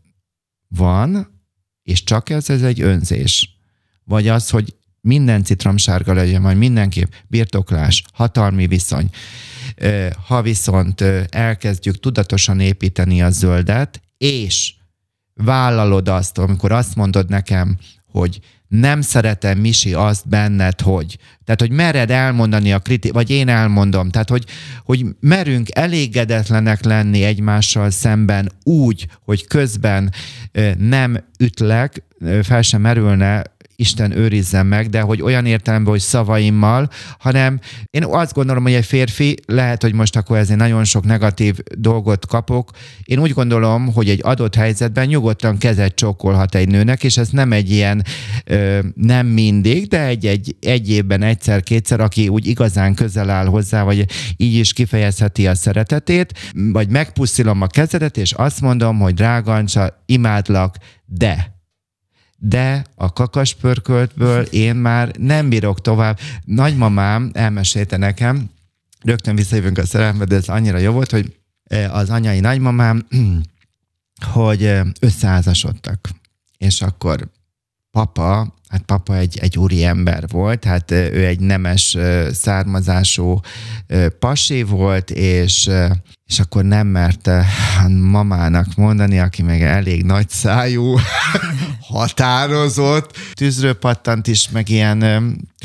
van, és csak ez, ez egy önzés. Vagy az, hogy minden citromsárga legyen, vagy mindenképp birtoklás, hatalmi viszony. Ha viszont elkezdjük tudatosan építeni a zöldet, és vállalod azt, amikor azt mondod nekem, hogy nem szeretem, Misi, azt benned, hogy. Tehát, hogy mered elmondani a kritikát, vagy én elmondom. Tehát, hogy, hogy merünk elégedetlenek lenni egymással szemben úgy, hogy közben nem ütlek, fel sem merülne Isten őrizzen meg, de hogy olyan értelemben, hogy szavaimmal, hanem én azt gondolom, hogy egy férfi, lehet, hogy most akkor ezért nagyon sok negatív dolgot kapok, én úgy gondolom, hogy egy adott helyzetben nyugodtan kezet csókolhat egy nőnek, és ez nem egy ilyen ö, nem mindig, de egy, egy, egy évben egyszer-kétszer, aki úgy igazán közel áll hozzá, vagy így is kifejezheti a szeretetét, vagy megpuszilom a kezedet, és azt mondom, hogy drágancsa, imádlak, de de a kakaspörköltből én már nem bírok tovább. Nagymamám elmesélte nekem, rögtön visszajövünk a szerelembe, de ez annyira jó volt, hogy e, az anyai nagymamám, <clears throat> hogy e, összeházasodtak. És akkor papa, hát papa egy, egy úri ember volt, hát e, ő egy nemes származású pasi volt, és és akkor nem merte mamának mondani, aki meg elég nagy szájú, <laughs> határozott, tűzről pattant is, meg ilyen,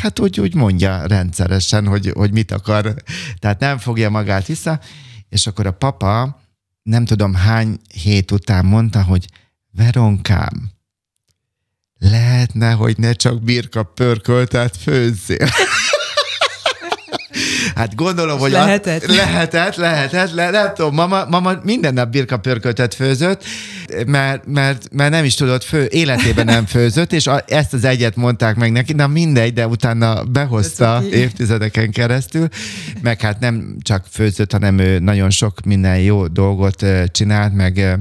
hát úgy, úgy mondja rendszeresen, hogy, hogy mit akar, tehát nem fogja magát vissza, és akkor a papa nem tudom hány hét után mondta, hogy Veronkám, lehetne, hogy ne csak birka pörköltet főzzél. <laughs> Hát gondolom, hogy lehetett. A, lehetett, lehetett, le, nem tudom, mama, mama minden nap birka pörköltet főzött, mert, mert, mert nem is tudott fő, életében nem főzött, és a, ezt az egyet mondták meg neki, na mindegy, de utána behozta évtizedeken keresztül, meg hát nem csak főzött, hanem ő nagyon sok minden jó dolgot csinált, meg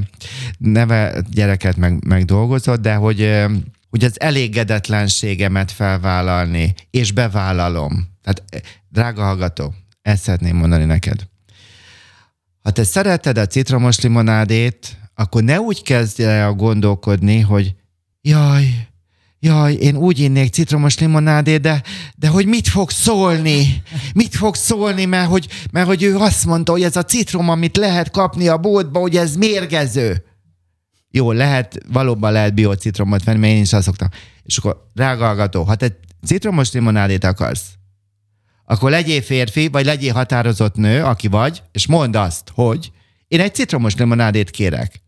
neve gyereket meg, meg dolgozott, de hogy hogy az elégedetlenségemet felvállalni, és bevállalom. Tehát, drága hallgató, ezt szeretném mondani neked. Ha te szereted a citromos limonádét, akkor ne úgy kezdj el gondolkodni, hogy jaj, jaj, én úgy innék citromos limonádét, de, de hogy mit fog szólni? Mit fog szólni, mert hogy, mert hogy ő azt mondta, hogy ez a citrom, amit lehet kapni a boltba, hogy ez mérgező. Jó, lehet, valóban lehet biocitromot venni, mert én is azt szoktam. És akkor rágalgató, ha te citromos limonádét akarsz, akkor legyél férfi, vagy legyél határozott nő, aki vagy, és mondd azt, hogy én egy citromos limonádét kérek.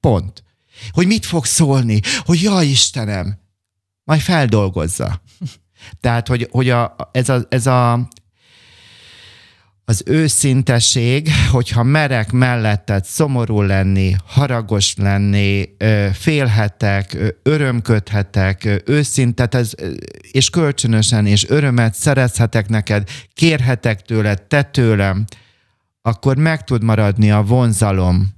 Pont. Hogy mit fog szólni? Hogy jaj Istenem, majd feldolgozza. Tehát, hogy, hogy a, ez, a, ez a az őszinteség, hogyha merek melletted szomorú lenni, haragos lenni, félhetek, örömködhetek, őszintet, ez, és kölcsönösen, és örömet szerezhetek neked, kérhetek tőled, te tőlem, akkor meg tud maradni a vonzalom,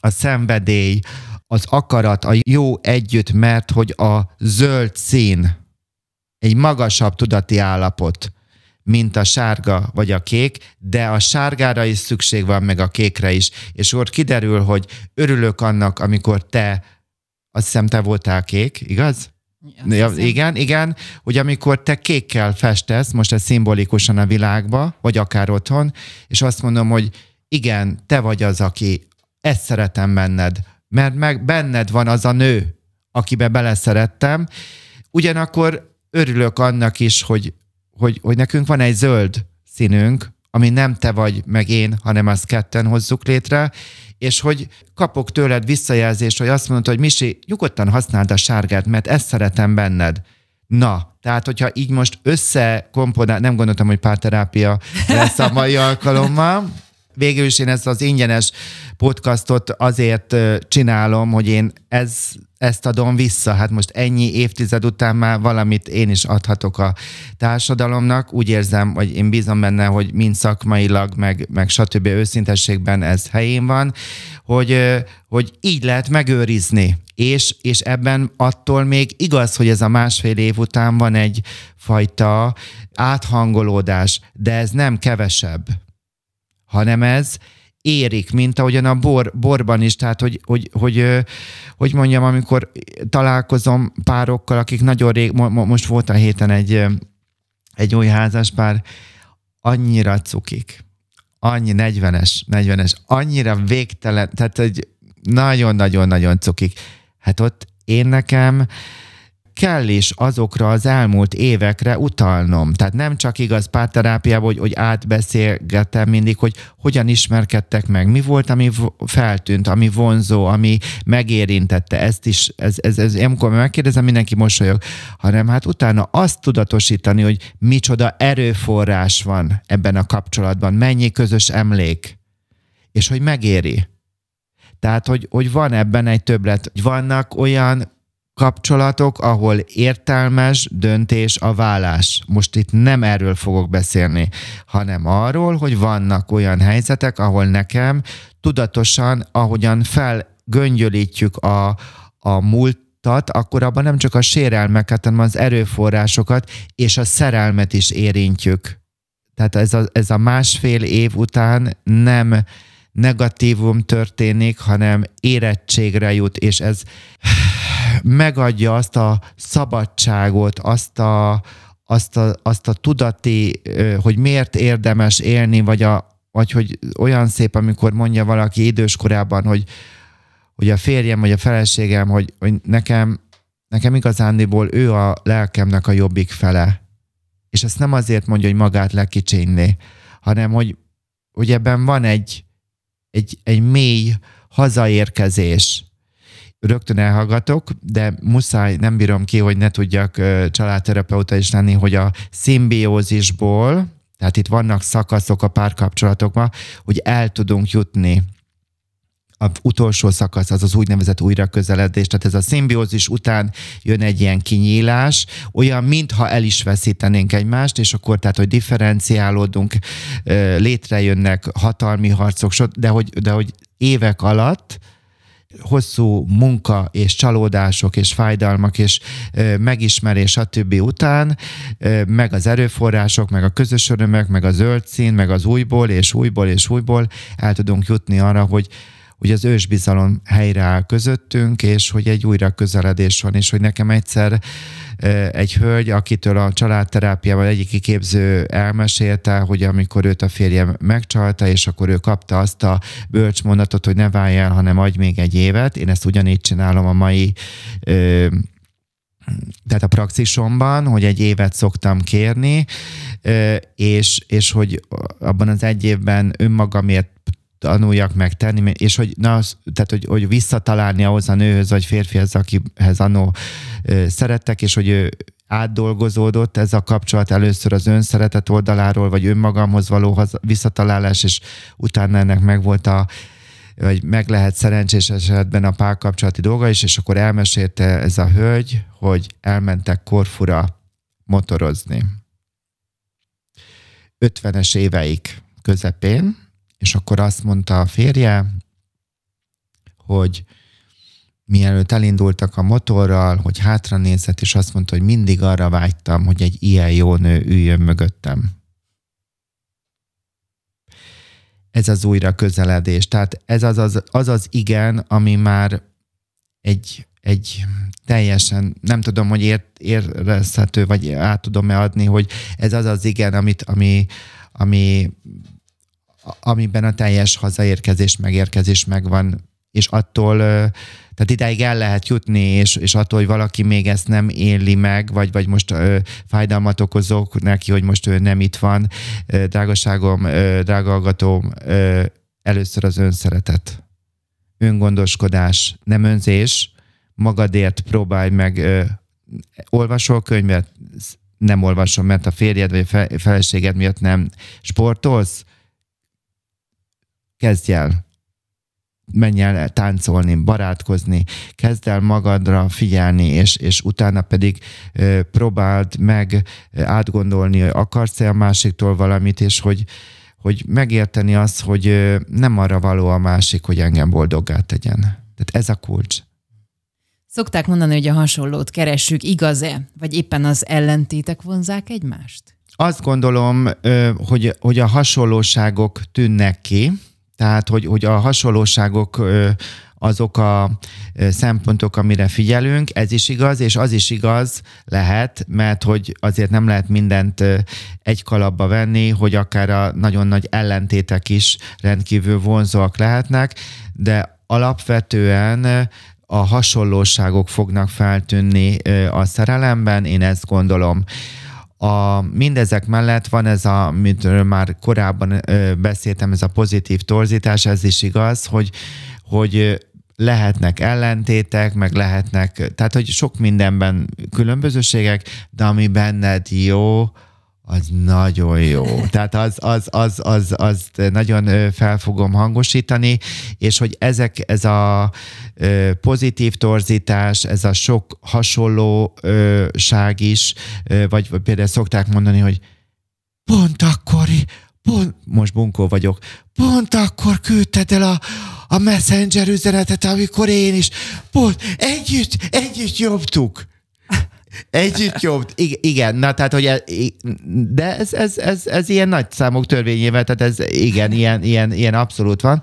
a szenvedély, az akarat, a jó együtt, mert hogy a zöld szín egy magasabb tudati állapot, mint a sárga vagy a kék, de a sárgára is szükség van, meg a kékre is. És ott kiderül, hogy örülök annak, amikor te, azt hiszem te voltál kék, igaz? Ja, igen, igen, hogy amikor te kékkel festesz, most ez szimbolikusan a világba, vagy akár otthon, és azt mondom, hogy igen, te vagy az, aki ezt szeretem benned, mert meg benned van az a nő, akibe beleszerettem, ugyanakkor örülök annak is, hogy hogy, hogy nekünk van egy zöld színünk, ami nem te vagy, meg én, hanem azt ketten hozzuk létre, és hogy kapok tőled visszajelzést, hogy azt mondod, hogy Misi, nyugodtan használd a sárgát, mert ezt szeretem benned. Na, tehát hogyha így most összekomponál, nem gondoltam, hogy párterápia lesz a mai alkalommal, <laughs> végül is én ezt az ingyenes podcastot azért csinálom, hogy én ez, ezt adom vissza. Hát most ennyi évtized után már valamit én is adhatok a társadalomnak. Úgy érzem, hogy én bízom benne, hogy mind szakmailag, meg, meg stb. őszintességben ez helyén van, hogy, hogy így lehet megőrizni. És, és ebben attól még igaz, hogy ez a másfél év után van egy fajta áthangolódás, de ez nem kevesebb hanem ez érik, mint ahogyan a bor, borban is, tehát hogy, hogy, hogy, hogy mondjam, amikor találkozom párokkal, akik nagyon rég, most volt a héten egy, egy új házaspár, annyira cukik, annyi 40-es, 40-es, annyira végtelen, tehát egy nagyon-nagyon-nagyon cukik. Hát ott én nekem kell is azokra az elmúlt évekre utalnom. Tehát nem csak igaz párterápiában, hogy, hogy átbeszélgetem mindig, hogy hogyan ismerkedtek meg, mi volt, ami feltűnt, ami vonzó, ami megérintette, ezt is, ez, ez, ez amikor megkérdezem, mindenki mosolyog, hanem hát utána azt tudatosítani, hogy micsoda erőforrás van ebben a kapcsolatban, mennyi közös emlék, és hogy megéri. Tehát, hogy, hogy van ebben egy többlet. Vannak olyan kapcsolatok, ahol értelmes döntés a vállás. Most itt nem erről fogok beszélni, hanem arról, hogy vannak olyan helyzetek, ahol nekem tudatosan, ahogyan felgöngyölítjük a, a múltat, akkor abban nem csak a sérelmeket, hanem az erőforrásokat és a szerelmet is érintjük. Tehát ez a, ez a másfél év után nem negatívum történik, hanem érettségre jut, és ez megadja azt a szabadságot, azt a, azt a, azt a tudati, hogy miért érdemes élni, vagy, a, vagy hogy olyan szép, amikor mondja valaki időskorában, hogy, hogy a férjem, vagy a feleségem, hogy, hogy nekem, nekem igazándiból ő a lelkemnek a jobbik fele. És ezt nem azért mondja, hogy magát lekicsinni, hanem hogy, hogy ebben van egy, egy, egy mély hazaérkezés, rögtön elhallgatok, de muszáj, nem bírom ki, hogy ne tudjak családterapeuta is lenni, hogy a szimbiózisból, Tehát itt vannak szakaszok a párkapcsolatokban, hogy el tudunk jutni. A utolsó szakasz az az úgynevezett újra közeledés, tehát ez a szimbiózis után jön egy ilyen kinyílás, olyan, mintha el is veszítenénk egymást, és akkor tehát, hogy differenciálódunk, létrejönnek hatalmi harcok, de hogy, de hogy évek alatt hosszú munka és csalódások és fájdalmak és megismerés stb. után, meg az erőforrások, meg a közös örömök, meg a zöld szín, meg az újból és újból és újból el tudunk jutni arra, hogy hogy az ősbizalom helyreáll közöttünk, és hogy egy újra közeledés van, és hogy nekem egyszer egy hölgy, akitől a családterápiával egyik kiképző elmesélte, hogy amikor őt a férje megcsalta, és akkor ő kapta azt a bölcsmondatot, hogy ne válj el, hanem adj még egy évet. Én ezt ugyanígy csinálom a mai tehát a praxisomban, hogy egy évet szoktam kérni, és, és hogy abban az egy évben önmagamért tanuljak meg tenni, és hogy, na, tehát, hogy, hogy visszatalálni ahhoz a nőhöz vagy férfihez, akihez annó szerettek, és hogy ő átdolgozódott ez a kapcsolat először az önszeretet oldaláról, vagy önmagamhoz való visszatalálás, és utána ennek megvolt a vagy meg lehet szerencsés esetben a párkapcsolati dolga is, és akkor elmesélte ez a hölgy, hogy elmentek Korfura motorozni. 50-es éveik közepén, és akkor azt mondta a férje, hogy mielőtt elindultak a motorral, hogy hátra nézett, és azt mondta, hogy mindig arra vágytam, hogy egy ilyen jó nő üljön mögöttem. Ez az újra közeledés. Tehát ez az az, az, az igen, ami már egy, egy teljesen, nem tudom, hogy ér, érezhető, vagy át tudom-e adni, hogy ez az az igen, amit, ami, ami amiben a teljes hazaérkezés, megérkezés megvan, és attól, tehát idáig el lehet jutni, és, és attól, hogy valaki még ezt nem éli meg, vagy, vagy most ö, fájdalmat okozok neki, hogy most ő nem itt van. Drágaságom, ö, drága hallgatóm, ö, először az önszeretet, öngondoskodás, nem önzés, magadért próbálj meg, ö, olvasol könyvet, nem olvasom, mert a férjed vagy a feleséged miatt nem sportolsz, kezdj el menj el táncolni, barátkozni, kezd el magadra figyelni, és, és utána pedig ö, próbáld meg átgondolni, hogy akarsz-e a másiktól valamit, és hogy, hogy megérteni azt, hogy ö, nem arra való a másik, hogy engem boldoggá tegyen. Tehát ez a kulcs. Szokták mondani, hogy a hasonlót keressük, igaz-e? Vagy éppen az ellentétek vonzák egymást? Azt gondolom, hogy, hogy a hasonlóságok tűnnek ki, tehát, hogy, hogy a hasonlóságok azok a szempontok, amire figyelünk, ez is igaz, és az is igaz lehet, mert hogy azért nem lehet mindent egy kalapba venni, hogy akár a nagyon nagy ellentétek is rendkívül vonzóak lehetnek, de alapvetően a hasonlóságok fognak feltűnni a szerelemben, én ezt gondolom. A, mindezek mellett van ez, a, amit már korábban ö, beszéltem, ez a pozitív torzítás, ez is igaz, hogy, hogy lehetnek ellentétek, meg lehetnek, tehát hogy sok mindenben különbözőségek, de ami benned jó, az nagyon jó. Tehát az, az, az, az, az nagyon fel fogom hangosítani, és hogy ezek, ez a pozitív torzítás, ez a sok hasonlóság is, vagy, például szokták mondani, hogy pont akkor, pont, most bunkó vagyok, pont akkor küldted el a, a messenger üzenetet, amikor én is, pont együtt, együtt jobbtuk. Együtt jobb. Igen, na tehát, hogy e, de ez, ez, ez, ez ilyen nagy számok törvényével, tehát ez igen, ilyen, ilyen, ilyen abszolút van.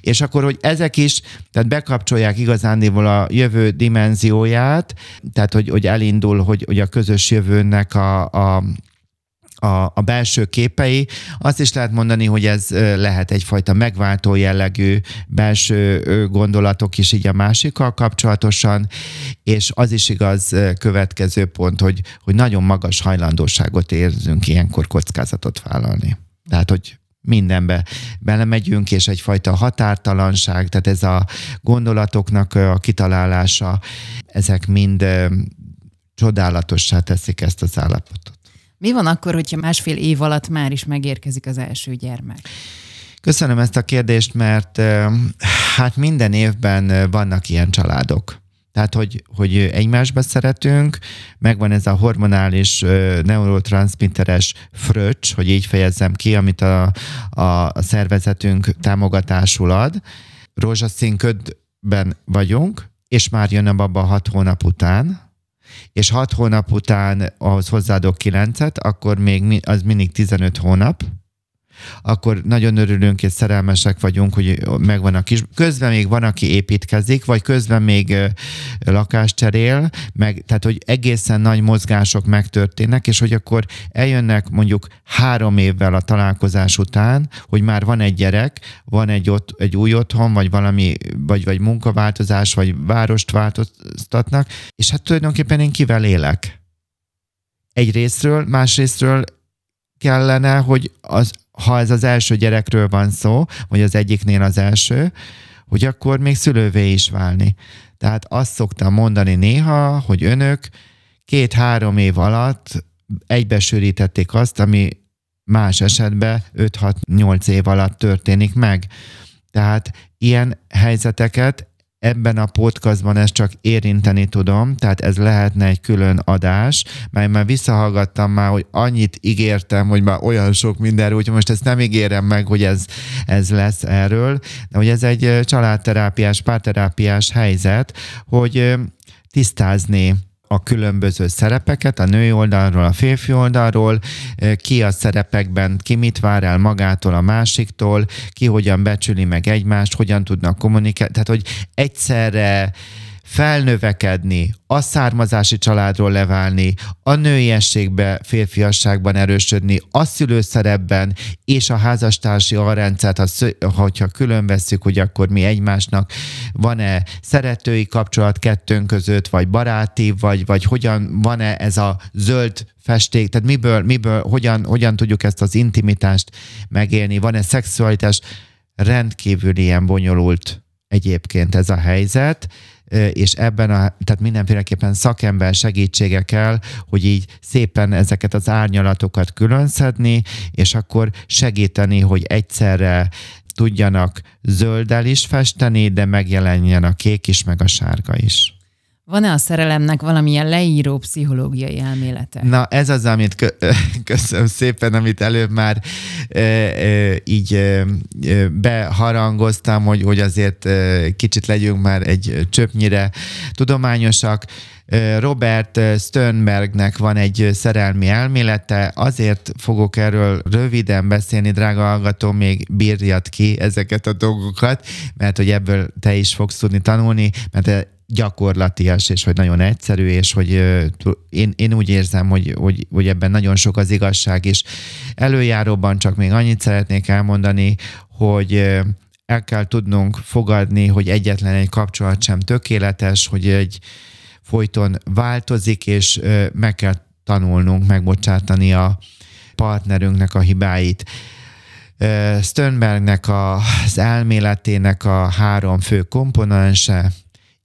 És akkor, hogy ezek is, tehát bekapcsolják igazándiból a jövő dimenzióját, tehát, hogy, hogy elindul, hogy, hogy a közös jövőnek a, a a, a belső képei. Azt is lehet mondani, hogy ez lehet egyfajta megváltó jellegű belső gondolatok is így a másikkal kapcsolatosan, és az is igaz következő pont, hogy, hogy nagyon magas hajlandóságot érzünk ilyenkor kockázatot vállalni. Tehát, hogy mindenbe belemegyünk, és egyfajta határtalanság, tehát ez a gondolatoknak a kitalálása, ezek mind csodálatossá teszik ezt az állapotot. Mi van akkor, hogyha másfél év alatt már is megérkezik az első gyermek? Köszönöm ezt a kérdést, mert hát minden évben vannak ilyen családok. Tehát, hogy, hogy egymásba szeretünk, megvan ez a hormonális neurotranszmitteres fröccs, hogy így fejezzem ki, amit a, a, szervezetünk támogatásul ad. Rózsaszín ködben vagyunk, és már jön a baba hat hónap után, és hat hónap után ahhoz hozzáadok kilencet, akkor még az mindig 15 hónap, akkor nagyon örülünk és szerelmesek vagyunk, hogy megvan a kis... Közben még van, aki építkezik, vagy közben még lakást cserél, meg, tehát hogy egészen nagy mozgások megtörténnek, és hogy akkor eljönnek mondjuk három évvel a találkozás után, hogy már van egy gyerek, van egy, ott, egy új otthon, vagy valami, vagy, vagy munkaváltozás, vagy várost változtatnak, és hát tulajdonképpen én kivel élek? Egy részről, másrésztről kellene, hogy az, ha ez az első gyerekről van szó, vagy az egyiknél az első, hogy akkor még szülővé is válni. Tehát azt szoktam mondani néha, hogy önök két-három év alatt egybesűrítették azt, ami más esetben 5-6-8 év alatt történik meg. Tehát ilyen helyzeteket ebben a podcastban ezt csak érinteni tudom, tehát ez lehetne egy külön adás, mert már visszahallgattam már, hogy annyit ígértem, hogy már olyan sok mindenről, úgyhogy most ezt nem ígérem meg, hogy ez, ez lesz erről, de hogy ez egy családterápiás, párterápiás helyzet, hogy tisztázni a különböző szerepeket, a női oldalról, a férfi oldalról, ki a szerepekben, ki mit vár el magától, a másiktól, ki hogyan becsüli meg egymást, hogyan tudnak kommunikálni, tehát hogy egyszerre felnövekedni, a származási családról leválni, a nőiességbe, férfiasságban erősödni, a szülőszerepben és a házastársi alrendszert, ha, hogyha külön veszük, hogy akkor mi egymásnak van-e szeretői kapcsolat kettőnk között, vagy baráti, vagy, vagy hogyan van-e ez a zöld festék, tehát miből, miből hogyan, hogyan tudjuk ezt az intimitást megélni, van-e szexualitás, rendkívül ilyen bonyolult egyébként ez a helyzet, és ebben a, tehát mindenféleképpen szakember segítsége kell, hogy így szépen ezeket az árnyalatokat különszedni, és akkor segíteni, hogy egyszerre tudjanak zölddel is festeni, de megjelenjen a kék is, meg a sárga is. Van-e a szerelemnek valamilyen leíró pszichológiai elmélete? Na, ez az, amit kö- <laughs> köszönöm szépen, amit előbb már e, e, így e, beharangoztam, hogy, hogy azért e, kicsit legyünk már egy csöpnyire tudományosak. Robert Sternbergnek van egy szerelmi elmélete, azért fogok erről röviden beszélni, drága hallgató, még bírjad ki ezeket a dolgokat, mert hogy ebből te is fogsz tudni tanulni, mert gyakorlatias, és hogy nagyon egyszerű, és hogy én, én úgy érzem, hogy, hogy, hogy ebben nagyon sok az igazság, és előjáróban csak még annyit szeretnék elmondani, hogy el kell tudnunk fogadni, hogy egyetlen egy kapcsolat sem tökéletes, hogy egy folyton változik, és meg kell tanulnunk megbocsátani a partnerünknek a hibáit. Sternbergnek az elméletének a három fő komponense,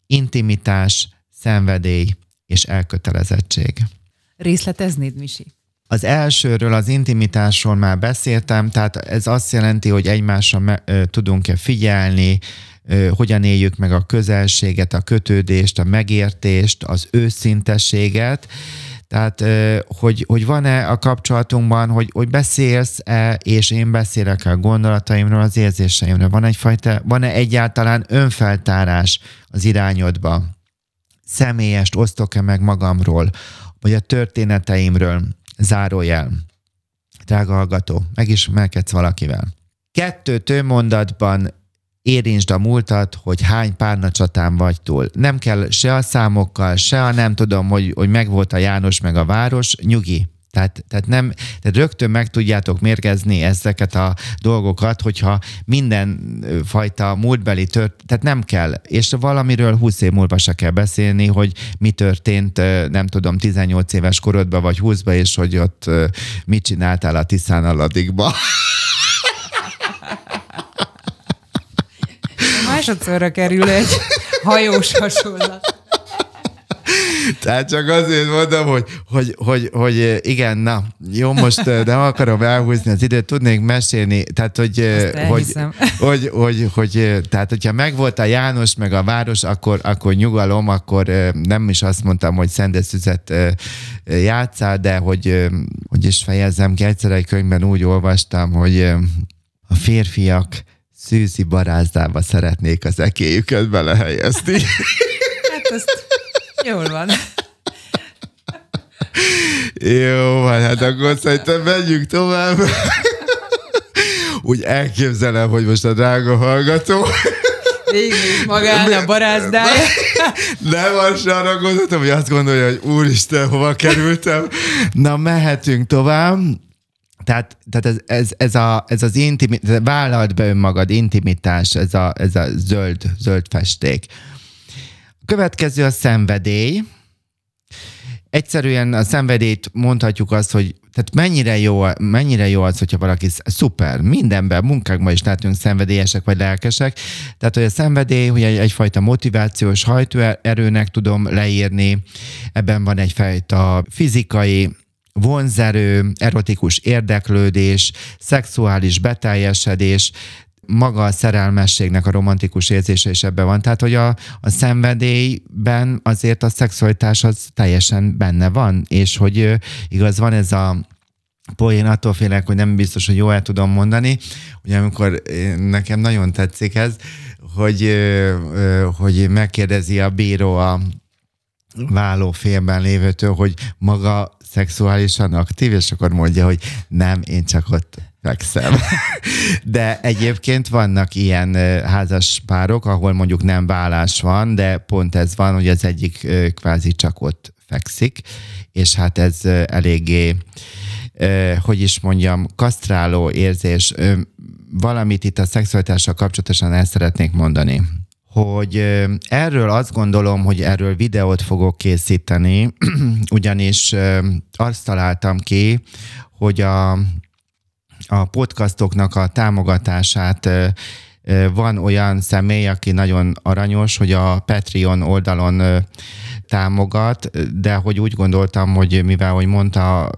intimitás, szenvedély és elkötelezettség. Részleteznéd, Misi? Az elsőről, az intimitásról már beszéltem, tehát ez azt jelenti, hogy egymásra me- tudunk-e figyelni, hogyan éljük meg a közelséget, a kötődést, a megértést, az őszintességet, tehát, hogy, hogy van-e a kapcsolatunkban, hogy, hogy beszélsz-e, és én beszélek a gondolataimról, az érzéseimről. Van egyfajta, van-e egyáltalán önfeltárás az irányodba? Személyest osztok-e meg magamról, vagy a történeteimről? Zárójel. Drága hallgató, megismerkedsz valakivel. Kettő tőmondatban érintsd a múltat, hogy hány párnacsatán vagy túl. Nem kell se a számokkal, se a nem tudom, hogy, hogy megvolt a János meg a város, nyugi. Tehát, tehát, nem, tehát rögtön meg tudjátok mérgezni ezeket a dolgokat, hogyha minden fajta múltbeli tört, tehát nem kell, és valamiről 20 év múlva se kell beszélni, hogy mi történt, nem tudom, 18 éves korodban vagy 20-ba, és hogy ott mit csináltál a Tiszán aladikba. <laughs> Másodszorra kerül egy hajós hasonlat. Tehát csak azért mondom, hogy, hogy, hogy, hogy igen, na, jó, most nem akarom elhúzni az időt, tudnék mesélni, tehát, hogy, hogy, hogy, hogy, hogy, tehát, hogyha megvolt a János, meg a város, akkor, akkor nyugalom, akkor nem is azt mondtam, hogy szendeszüzet játszál, de hogy, hogy is fejezzem ki, egyszer egy könyvben úgy olvastam, hogy a férfiak szűzi barázdába szeretnék az ekéjüket belehelyezni. <laughs> Hát azt jól van. Jó, van, hát akkor szerintem menjünk tovább. <laughs> Úgy elképzelem, hogy most a drága hallgató végig <laughs> magán a barázdája. Nem arra gondoltam, hogy azt gondolja, hogy úristen, hova kerültem. Na, mehetünk tovább. Tehát, tehát ez, ez, ez, a, ez az intimitás, vállalt be önmagad, intimitás, ez a, ez a zöld, zöld festék. Következő a szenvedély. Egyszerűen a szenvedélyt mondhatjuk azt, hogy tehát mennyire jó, mennyire jó az, hogyha valaki szuper, mindenben, munkákban is látunk szenvedélyesek vagy lelkesek. Tehát, hogy a szenvedély, hogy egy, egyfajta motivációs hajtóerőnek tudom leírni, ebben van egyfajta fizikai vonzerő, erotikus érdeklődés, szexuális beteljesedés, maga a szerelmességnek a romantikus érzése is ebben van. Tehát, hogy a, a szenvedélyben azért a szexualitás az teljesen benne van, és hogy igaz, van ez a poén, attól félek, hogy nem biztos, hogy jól el tudom mondani, hogy amikor nekem nagyon tetszik ez, hogy, hogy megkérdezi a bíró a váló félben lévőtől, hogy maga szexuálisan aktív, és akkor mondja, hogy nem, én csak ott fekszem. <laughs> De egyébként vannak ilyen házas párok, ahol mondjuk nem vállás van, de pont ez van, hogy az egyik kvázi csak ott fekszik, és hát ez eléggé, hogy is mondjam, kasztráló érzés. Valamit itt a szexualitással kapcsolatosan el szeretnék mondani hogy erről azt gondolom, hogy erről videót fogok készíteni, <clears throat> ugyanis azt találtam ki, hogy a, a podcastoknak a támogatását van olyan személy, aki nagyon aranyos, hogy a Patreon oldalon támogat, de hogy úgy gondoltam, hogy mivel, hogy mondta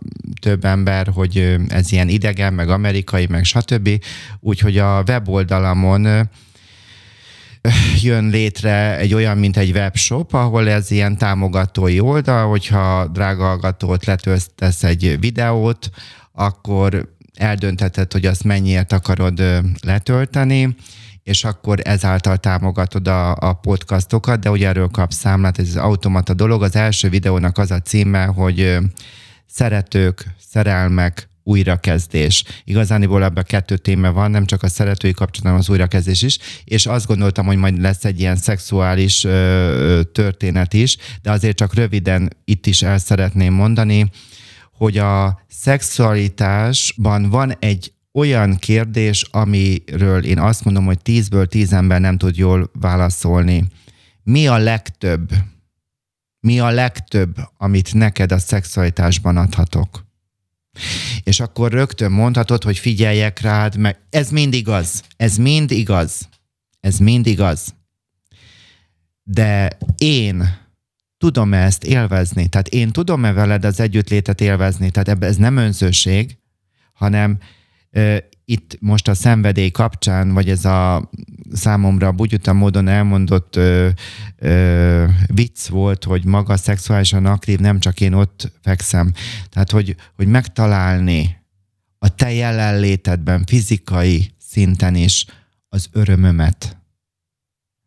több ember, hogy ez ilyen idegen, meg amerikai, meg stb., úgyhogy a weboldalamon <laughs> jön létre egy olyan, mint egy webshop, ahol ez ilyen támogatói oldal, hogyha drága hallgatót letöltesz egy videót, akkor eldöntheted, hogy azt mennyiért akarod letölteni, és akkor ezáltal támogatod a, a podcastokat, de ugye erről kapsz számlát, ez az automata dolog. Az első videónak az a címe, hogy szeretők, szerelmek, újrakezdés. Igazániból ebben kettő téma van, nem csak a szeretői kapcsolat, hanem az újrakezdés is, és azt gondoltam, hogy majd lesz egy ilyen szexuális ö, történet is, de azért csak röviden itt is el szeretném mondani, hogy a szexualitásban van egy olyan kérdés, amiről én azt mondom, hogy tízből tíz ember nem tud jól válaszolni. Mi a legtöbb? Mi a legtöbb, amit neked a szexualitásban adhatok? És akkor rögtön mondhatod, hogy figyeljek rád, meg ez mind igaz. Ez mind igaz. Ez mind igaz. De én tudom -e ezt élvezni? Tehát én tudom-e veled az együttlétet élvezni? Tehát ez nem önzőség, hanem itt most a szenvedély kapcsán, vagy ez a számomra bugyuta módon elmondott ö, ö, vicc volt, hogy maga szexuálisan aktív, nem csak én ott fekszem. Tehát, hogy, hogy megtalálni a te jelenlétedben, fizikai szinten is az örömömet.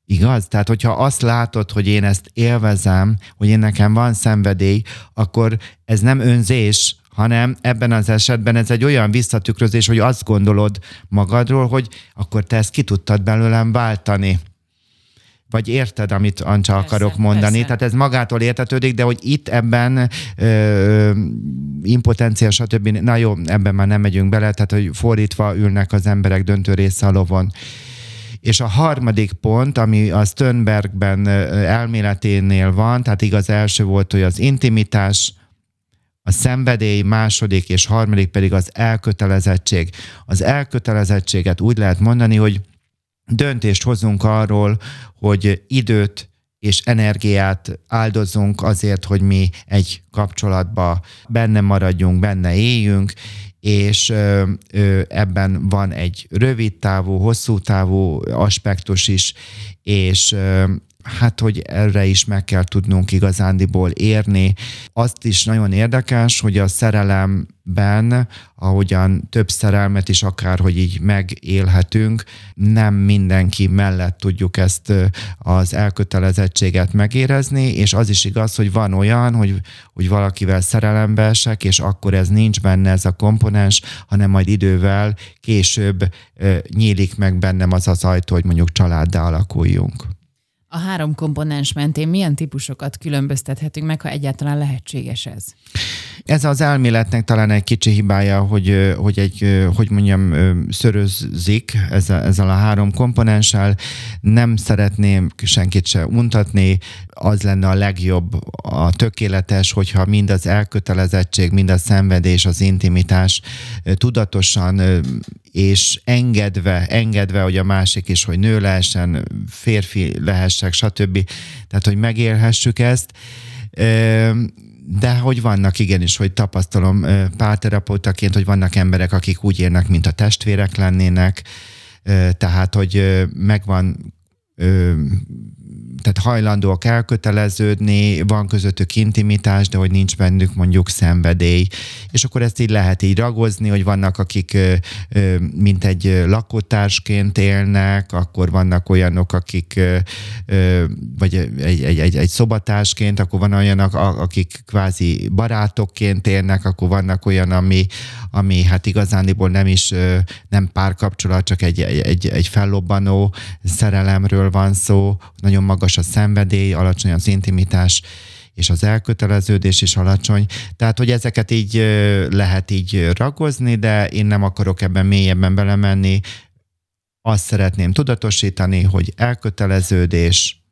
Igaz? Tehát, hogyha azt látod, hogy én ezt élvezem, hogy én nekem van szenvedély, akkor ez nem önzés, hanem ebben az esetben ez egy olyan visszatükrözés, hogy azt gondolod magadról, hogy akkor te ezt ki tudtad belőlem váltani. Vagy érted, amit Ancsa persze, akarok mondani. Persze. Tehát ez magától értetődik, de hogy itt ebben ö, impotencia, stb. Na jó, ebben már nem megyünk bele, tehát hogy fordítva ülnek az emberek döntő része a lovon. És a harmadik pont, ami a Sternbergben elméleténél van, tehát igaz első volt, hogy az intimitás, a szenvedély második és harmadik pedig az elkötelezettség. Az elkötelezettséget úgy lehet mondani, hogy döntést hozunk arról, hogy időt és energiát áldozunk azért, hogy mi egy kapcsolatba benne maradjunk, benne éljünk, és ebben van egy rövid távú, hosszú távú aspektus is, és hát, hogy erre is meg kell tudnunk igazándiból érni. Azt is nagyon érdekes, hogy a szerelemben, ahogyan több szerelmet is akár, hogy így megélhetünk, nem mindenki mellett tudjuk ezt az elkötelezettséget megérezni, és az is igaz, hogy van olyan, hogy, hogy valakivel szerelembe esek, és akkor ez nincs benne ez a komponens, hanem majd idővel később nyílik meg bennem az az ajtó, hogy mondjuk családdá alakuljunk. A három komponens mentén milyen típusokat különböztethetünk meg, ha egyáltalán lehetséges ez? Ez az elméletnek talán egy kicsi hibája, hogy, hogy egy, hogy mondjam, szörözzik ezzel, ezzel a három komponenssel. Nem szeretném senkit se untatni, az lenne a legjobb, a tökéletes, hogyha mind az elkötelezettség, mind a szenvedés, az intimitás tudatosan és engedve, engedve, hogy a másik is, hogy nő lehessen, férfi lehessek, stb. Tehát, hogy megélhessük ezt de hogy vannak igenis, hogy tapasztalom párterapeutaként, hogy vannak emberek, akik úgy érnek, mint a testvérek lennének, tehát, hogy megvan tehát hajlandóak elköteleződni, van közöttük intimitás, de hogy nincs bennük mondjuk szenvedély. És akkor ezt így lehet így ragozni, hogy vannak, akik mint egy lakótársként élnek, akkor vannak olyanok, akik vagy egy, egy, egy, egy szobatársként, akkor van olyanok, akik kvázi barátokként élnek, akkor vannak olyan, ami, ami hát igazándiból nem is nem párkapcsolat, csak egy, egy, egy fellobbanó szerelemről van szó, nagyon magas a szenvedély, alacsony az intimitás, és az elköteleződés is alacsony. Tehát, hogy ezeket így lehet így ragozni, de én nem akarok ebben mélyebben belemenni. Azt szeretném tudatosítani, hogy elköteleződés,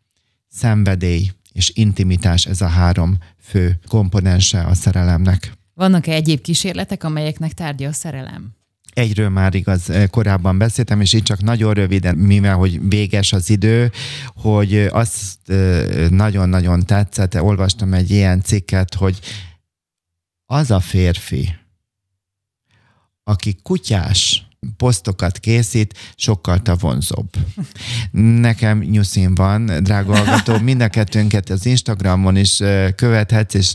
szenvedély és intimitás ez a három fő komponense a szerelemnek. Vannak-e egyéb kísérletek, amelyeknek tárgya a szerelem? Egyről már igaz, eh, korábban beszéltem, és így csak nagyon röviden, mivel hogy véges az idő, hogy azt eh, nagyon-nagyon tetszett, olvastam egy ilyen cikket, hogy az a férfi, aki kutyás, posztokat készít, sokkal vonzóbb. Nekem nyuszin van, drága hallgató, mind a kettőnket az Instagramon is követhetsz, és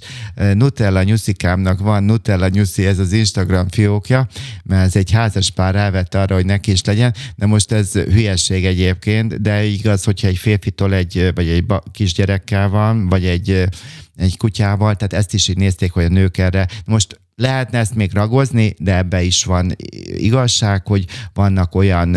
Nutella nyuszikámnak van Nutella nyuszi, ez az Instagram fiókja, mert ez egy házas pár elvette arra, hogy neki is legyen, de most ez hülyeség egyébként, de igaz, hogyha egy férfitól egy, vagy egy kisgyerekkel van, vagy egy egy kutyával, tehát ezt is így nézték, hogy a nők erre. Most lehetne ezt még ragozni, de ebbe is van igazság, hogy vannak olyan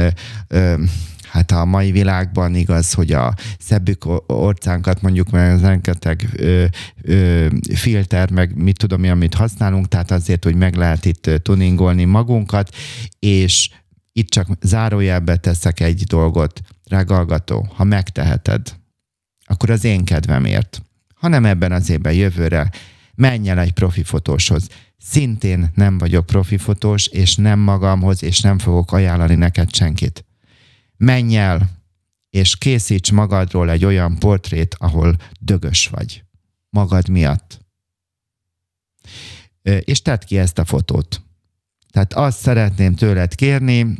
ö, hát a mai világban igaz, hogy a szebbük orcánkat mondjuk, mert rengeteg ö, ö, filter, meg mit tudom mi, amit használunk, tehát azért, hogy meg lehet itt tuningolni magunkat, és itt csak zárójelbe teszek egy dolgot, rágalgató, ha megteheted, akkor az én kedvemért, hanem ebben az évben jövőre menj el egy profi fotóshoz Szintén nem vagyok profi fotós, és nem magamhoz, és nem fogok ajánlani neked senkit. Menj el, és készíts magadról egy olyan portrét, ahol dögös vagy. Magad miatt. És tedd ki ezt a fotót. Tehát azt szeretném tőled kérni,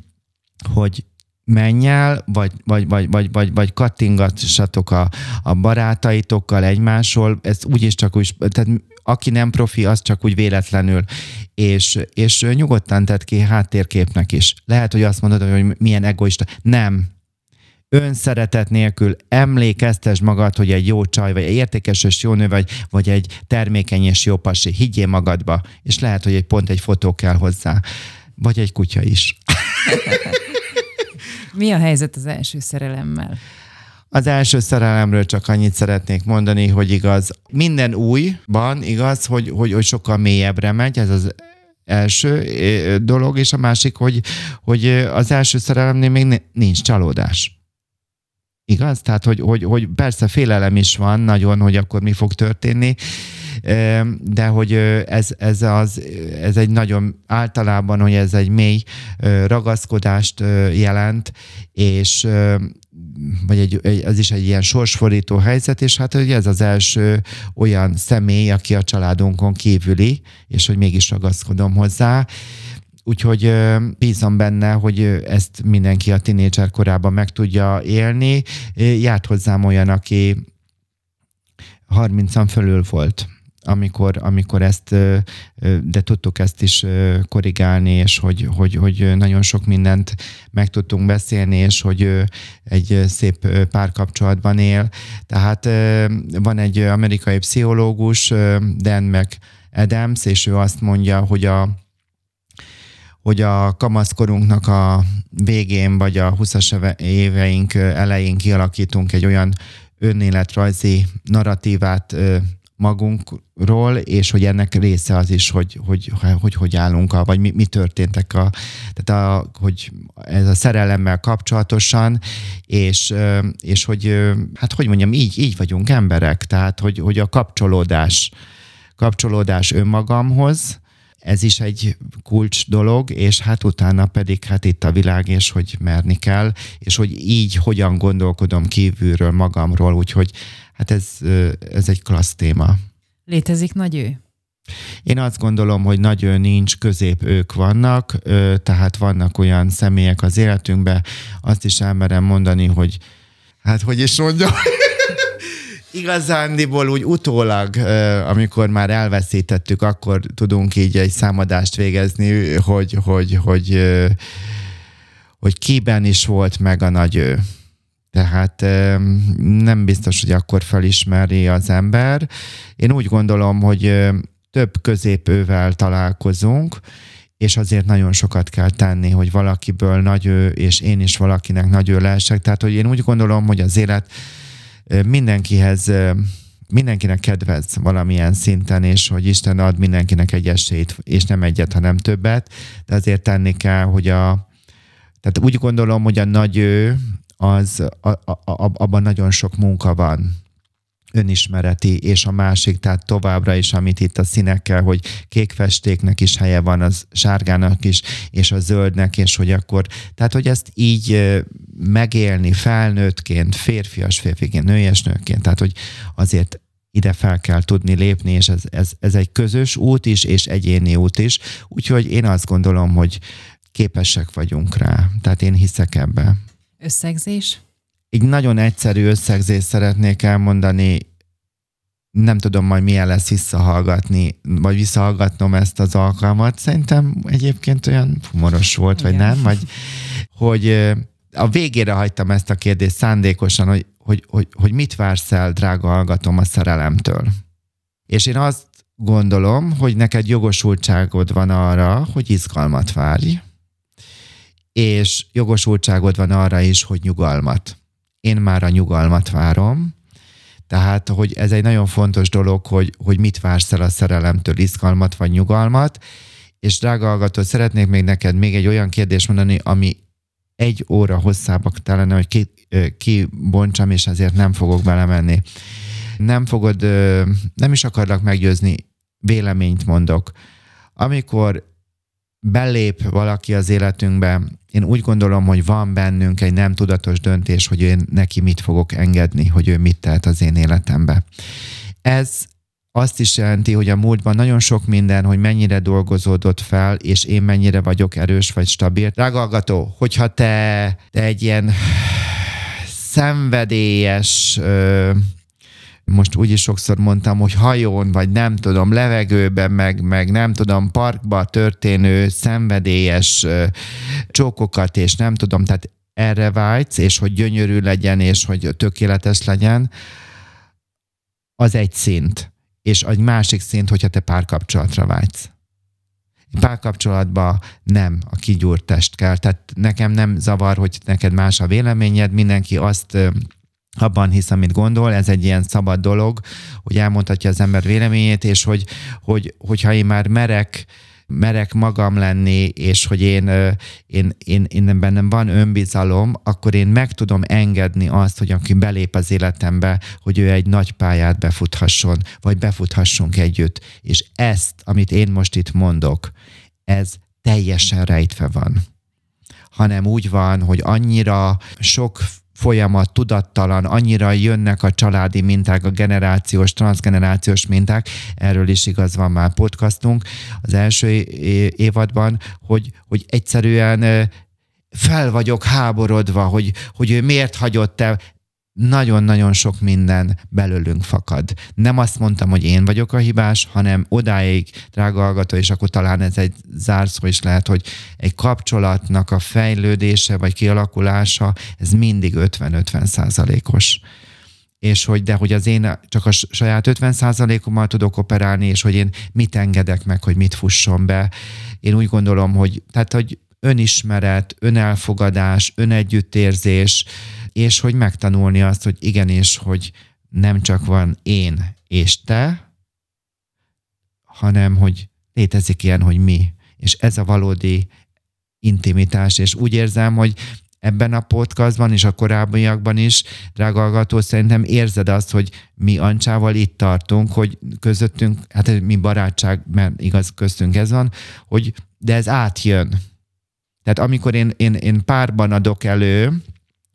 hogy menj el, vagy, vagy, vagy, vagy, vagy, vagy kattingassatok a, a barátaitokkal egymásról, ez úgyis csak úgy, tehát aki nem profi, az csak úgy véletlenül, és, és nyugodtan tett ki háttérképnek is. Lehet, hogy azt mondod, hogy milyen egoista. Nem, önszeretet nélkül emlékeztes magad, hogy egy jó csaj, vagy egy értékes és jó nő vagy, vagy egy termékeny és jó pasi. Higgyél magadba, és lehet, hogy egy pont egy fotó kell hozzá. Vagy egy kutya is. <laughs> Mi a helyzet az első szerelemmel? Az első szerelemről csak annyit szeretnék mondani, hogy igaz, minden újban igaz, hogy, hogy, hogy sokkal mélyebbre megy, ez az első dolog, és a másik, hogy, hogy az első szerelemnél még nincs csalódás. Igaz? Tehát, hogy, hogy, hogy persze félelem is van nagyon, hogy akkor mi fog történni, de hogy ez, ez, az, ez egy nagyon általában, hogy ez egy mély ragaszkodást jelent, és vagy egy, egy, az is egy ilyen sorsforító helyzet, és hát ugye ez az első olyan személy, aki a családunkon kívüli, és hogy mégis ragaszkodom hozzá. Úgyhogy bízom benne, hogy ezt mindenki a tinédzser korában meg tudja élni. Járt hozzám olyan, aki 30-an fölül volt amikor, amikor ezt, de tudtuk ezt is korrigálni, és hogy, hogy, hogy nagyon sok mindent meg tudtunk beszélni, és hogy egy szép párkapcsolatban él. Tehát van egy amerikai pszichológus, Dan meg Adams, és ő azt mondja, hogy a hogy a kamaszkorunknak a végén, vagy a 20-as éveink elején kialakítunk egy olyan önéletrajzi narratívát magunkról, és hogy ennek része az is, hogy hogy, hogy, hogy állunk, a, vagy mi, mi történtek, a, tehát a, hogy ez a szerelemmel kapcsolatosan, és, és hogy, hát hogy mondjam, így, így vagyunk emberek, tehát hogy, hogy a kapcsolódás, kapcsolódás önmagamhoz, ez is egy kulcs dolog, és hát utána pedig hát itt a világ, és hogy merni kell, és hogy így hogyan gondolkodom kívülről magamról, úgyhogy hát ez, ez egy klassz téma. Létezik nagy ő? Én azt gondolom, hogy nagy ő nincs, közép ők vannak, tehát vannak olyan személyek az életünkben, azt is elmerem mondani, hogy hát hogy is mondjam, <laughs> Igazándiból úgy utólag, amikor már elveszítettük, akkor tudunk így egy számadást végezni, hogy, hogy, hogy, hogy kiben is volt meg a nagy ő. Tehát nem biztos, hogy akkor felismeri az ember. Én úgy gondolom, hogy több középővel találkozunk, és azért nagyon sokat kell tenni, hogy valakiből nagy ő, és én is valakinek nagy ő lehessek. Tehát, hogy én úgy gondolom, hogy az élet mindenkihez mindenkinek kedvez valamilyen szinten, és hogy Isten ad mindenkinek egy esélyt, és nem egyet, hanem többet, de azért tenni kell, hogy a tehát úgy gondolom, hogy a nagy ő, az a, a, a, abban nagyon sok munka van. Önismereti, és a másik, tehát továbbra is, amit itt a színekkel, hogy kék festéknek is helye van, az sárgának is, és a zöldnek, és hogy akkor, tehát hogy ezt így megélni felnőttként, férfias férfiként, nőies nőként, tehát hogy azért ide fel kell tudni lépni, és ez, ez, ez egy közös út is, és egyéni út is, úgyhogy én azt gondolom, hogy képesek vagyunk rá, tehát én hiszek ebbe. Összegzés? egy nagyon egyszerű összegzést szeretnék elmondani, nem tudom majd milyen lesz visszahallgatni, vagy visszahallgatnom ezt az alkalmat. Szerintem egyébként olyan humoros volt, Igen. vagy nem? Vagy, hogy a végére hagytam ezt a kérdést szándékosan, hogy, hogy, hogy, hogy mit vársz el, drága hallgatom, a szerelemtől. És én azt gondolom, hogy neked jogosultságod van arra, hogy izgalmat várj, és jogosultságod van arra is, hogy nyugalmat én már a nyugalmat várom, tehát, hogy ez egy nagyon fontos dolog, hogy, hogy mit vársz el a szerelemtől, izgalmat vagy nyugalmat, és drága hallgató, szeretnék még neked még egy olyan kérdést mondani, ami egy óra hosszába telene, hogy ki, kibontsam, és ezért nem fogok belemenni. Nem fogod, nem is akarlak meggyőzni, véleményt mondok. Amikor belép valaki az életünkbe, én úgy gondolom, hogy van bennünk egy nem tudatos döntés, hogy én neki mit fogok engedni, hogy ő mit tehet az én életembe. Ez azt is jelenti, hogy a múltban nagyon sok minden, hogy mennyire dolgozódott fel, és én mennyire vagyok erős vagy stabil. Rágalgató, hogyha te, te egy ilyen szenvedélyes, most úgy is sokszor mondtam, hogy hajón, vagy nem tudom, levegőben, meg, meg nem tudom, parkba történő szenvedélyes csókokat, és nem tudom, tehát erre vágysz, és hogy gyönyörű legyen, és hogy tökéletes legyen, az egy szint. És egy másik szint, hogyha te párkapcsolatra vágysz. Párkapcsolatban nem a kigyúrt test kell. Tehát nekem nem zavar, hogy neked más a véleményed, mindenki azt abban hisz, amit gondol, ez egy ilyen szabad dolog, hogy elmondhatja az ember véleményét, és hogy, hogy hogyha én már merek, merek magam lenni, és hogy én, én, én, én bennem van önbizalom, akkor én meg tudom engedni azt, hogy aki belép az életembe, hogy ő egy nagy pályát befuthasson, vagy befuthassunk együtt. És ezt, amit én most itt mondok, ez teljesen rejtve van hanem úgy van, hogy annyira sok folyamat, tudattalan, annyira jönnek a családi minták, a generációs, transgenerációs minták, erről is igaz van már podcastunk az első évadban, hogy, hogy egyszerűen fel vagyok háborodva, hogy, hogy ő miért hagyott el nagyon-nagyon sok minden belőlünk fakad. Nem azt mondtam, hogy én vagyok a hibás, hanem odáig, drága hallgató, és akkor talán ez egy zárszó is lehet, hogy egy kapcsolatnak a fejlődése vagy kialakulása, ez mindig 50-50 százalékos és hogy de hogy az én csak a saját 50% ommal tudok operálni, és hogy én mit engedek meg, hogy mit fusson be. Én úgy gondolom, hogy tehát, hogy önismeret, önelfogadás, önegyüttérzés, és hogy megtanulni azt, hogy igenis, hogy nem csak van én és te, hanem hogy létezik ilyen, hogy mi. És ez a valódi intimitás, és úgy érzem, hogy ebben a podcastban és a korábbiakban is, drága hallgató, szerintem érzed azt, hogy mi Ancsával itt tartunk, hogy közöttünk, hát mi barátság, mert igaz, köztünk ez van, hogy de ez átjön. Tehát amikor én, én, én párban adok elő,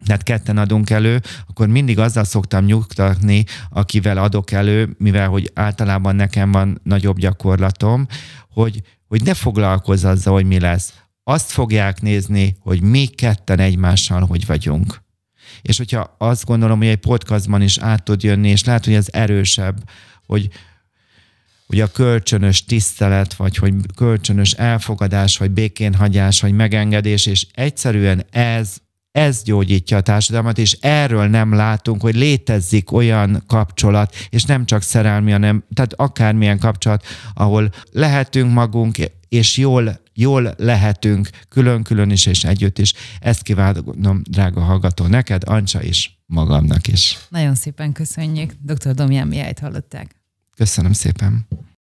tehát ketten adunk elő, akkor mindig azzal szoktam nyugtatni, akivel adok elő, mivel hogy általában nekem van nagyobb gyakorlatom, hogy, hogy ne foglalkozz azzal, hogy mi lesz. Azt fogják nézni, hogy mi ketten egymással hogy vagyunk. És hogyha azt gondolom, hogy egy podcastban is át tud jönni, és lehet, hogy ez erősebb, hogy, hogy a kölcsönös tisztelet, vagy hogy kölcsönös elfogadás, vagy békénhagyás, vagy megengedés, és egyszerűen ez ez gyógyítja a társadalmat, és erről nem látunk, hogy létezik olyan kapcsolat, és nem csak szerelmi, hanem tehát akármilyen kapcsolat, ahol lehetünk magunk, és jól, jól lehetünk külön-külön is, és együtt is. Ezt kívánom, drága hallgató, neked, Ancsa is, magamnak is. Nagyon szépen köszönjük. Dr. Domján Miájt hallották. Köszönöm szépen.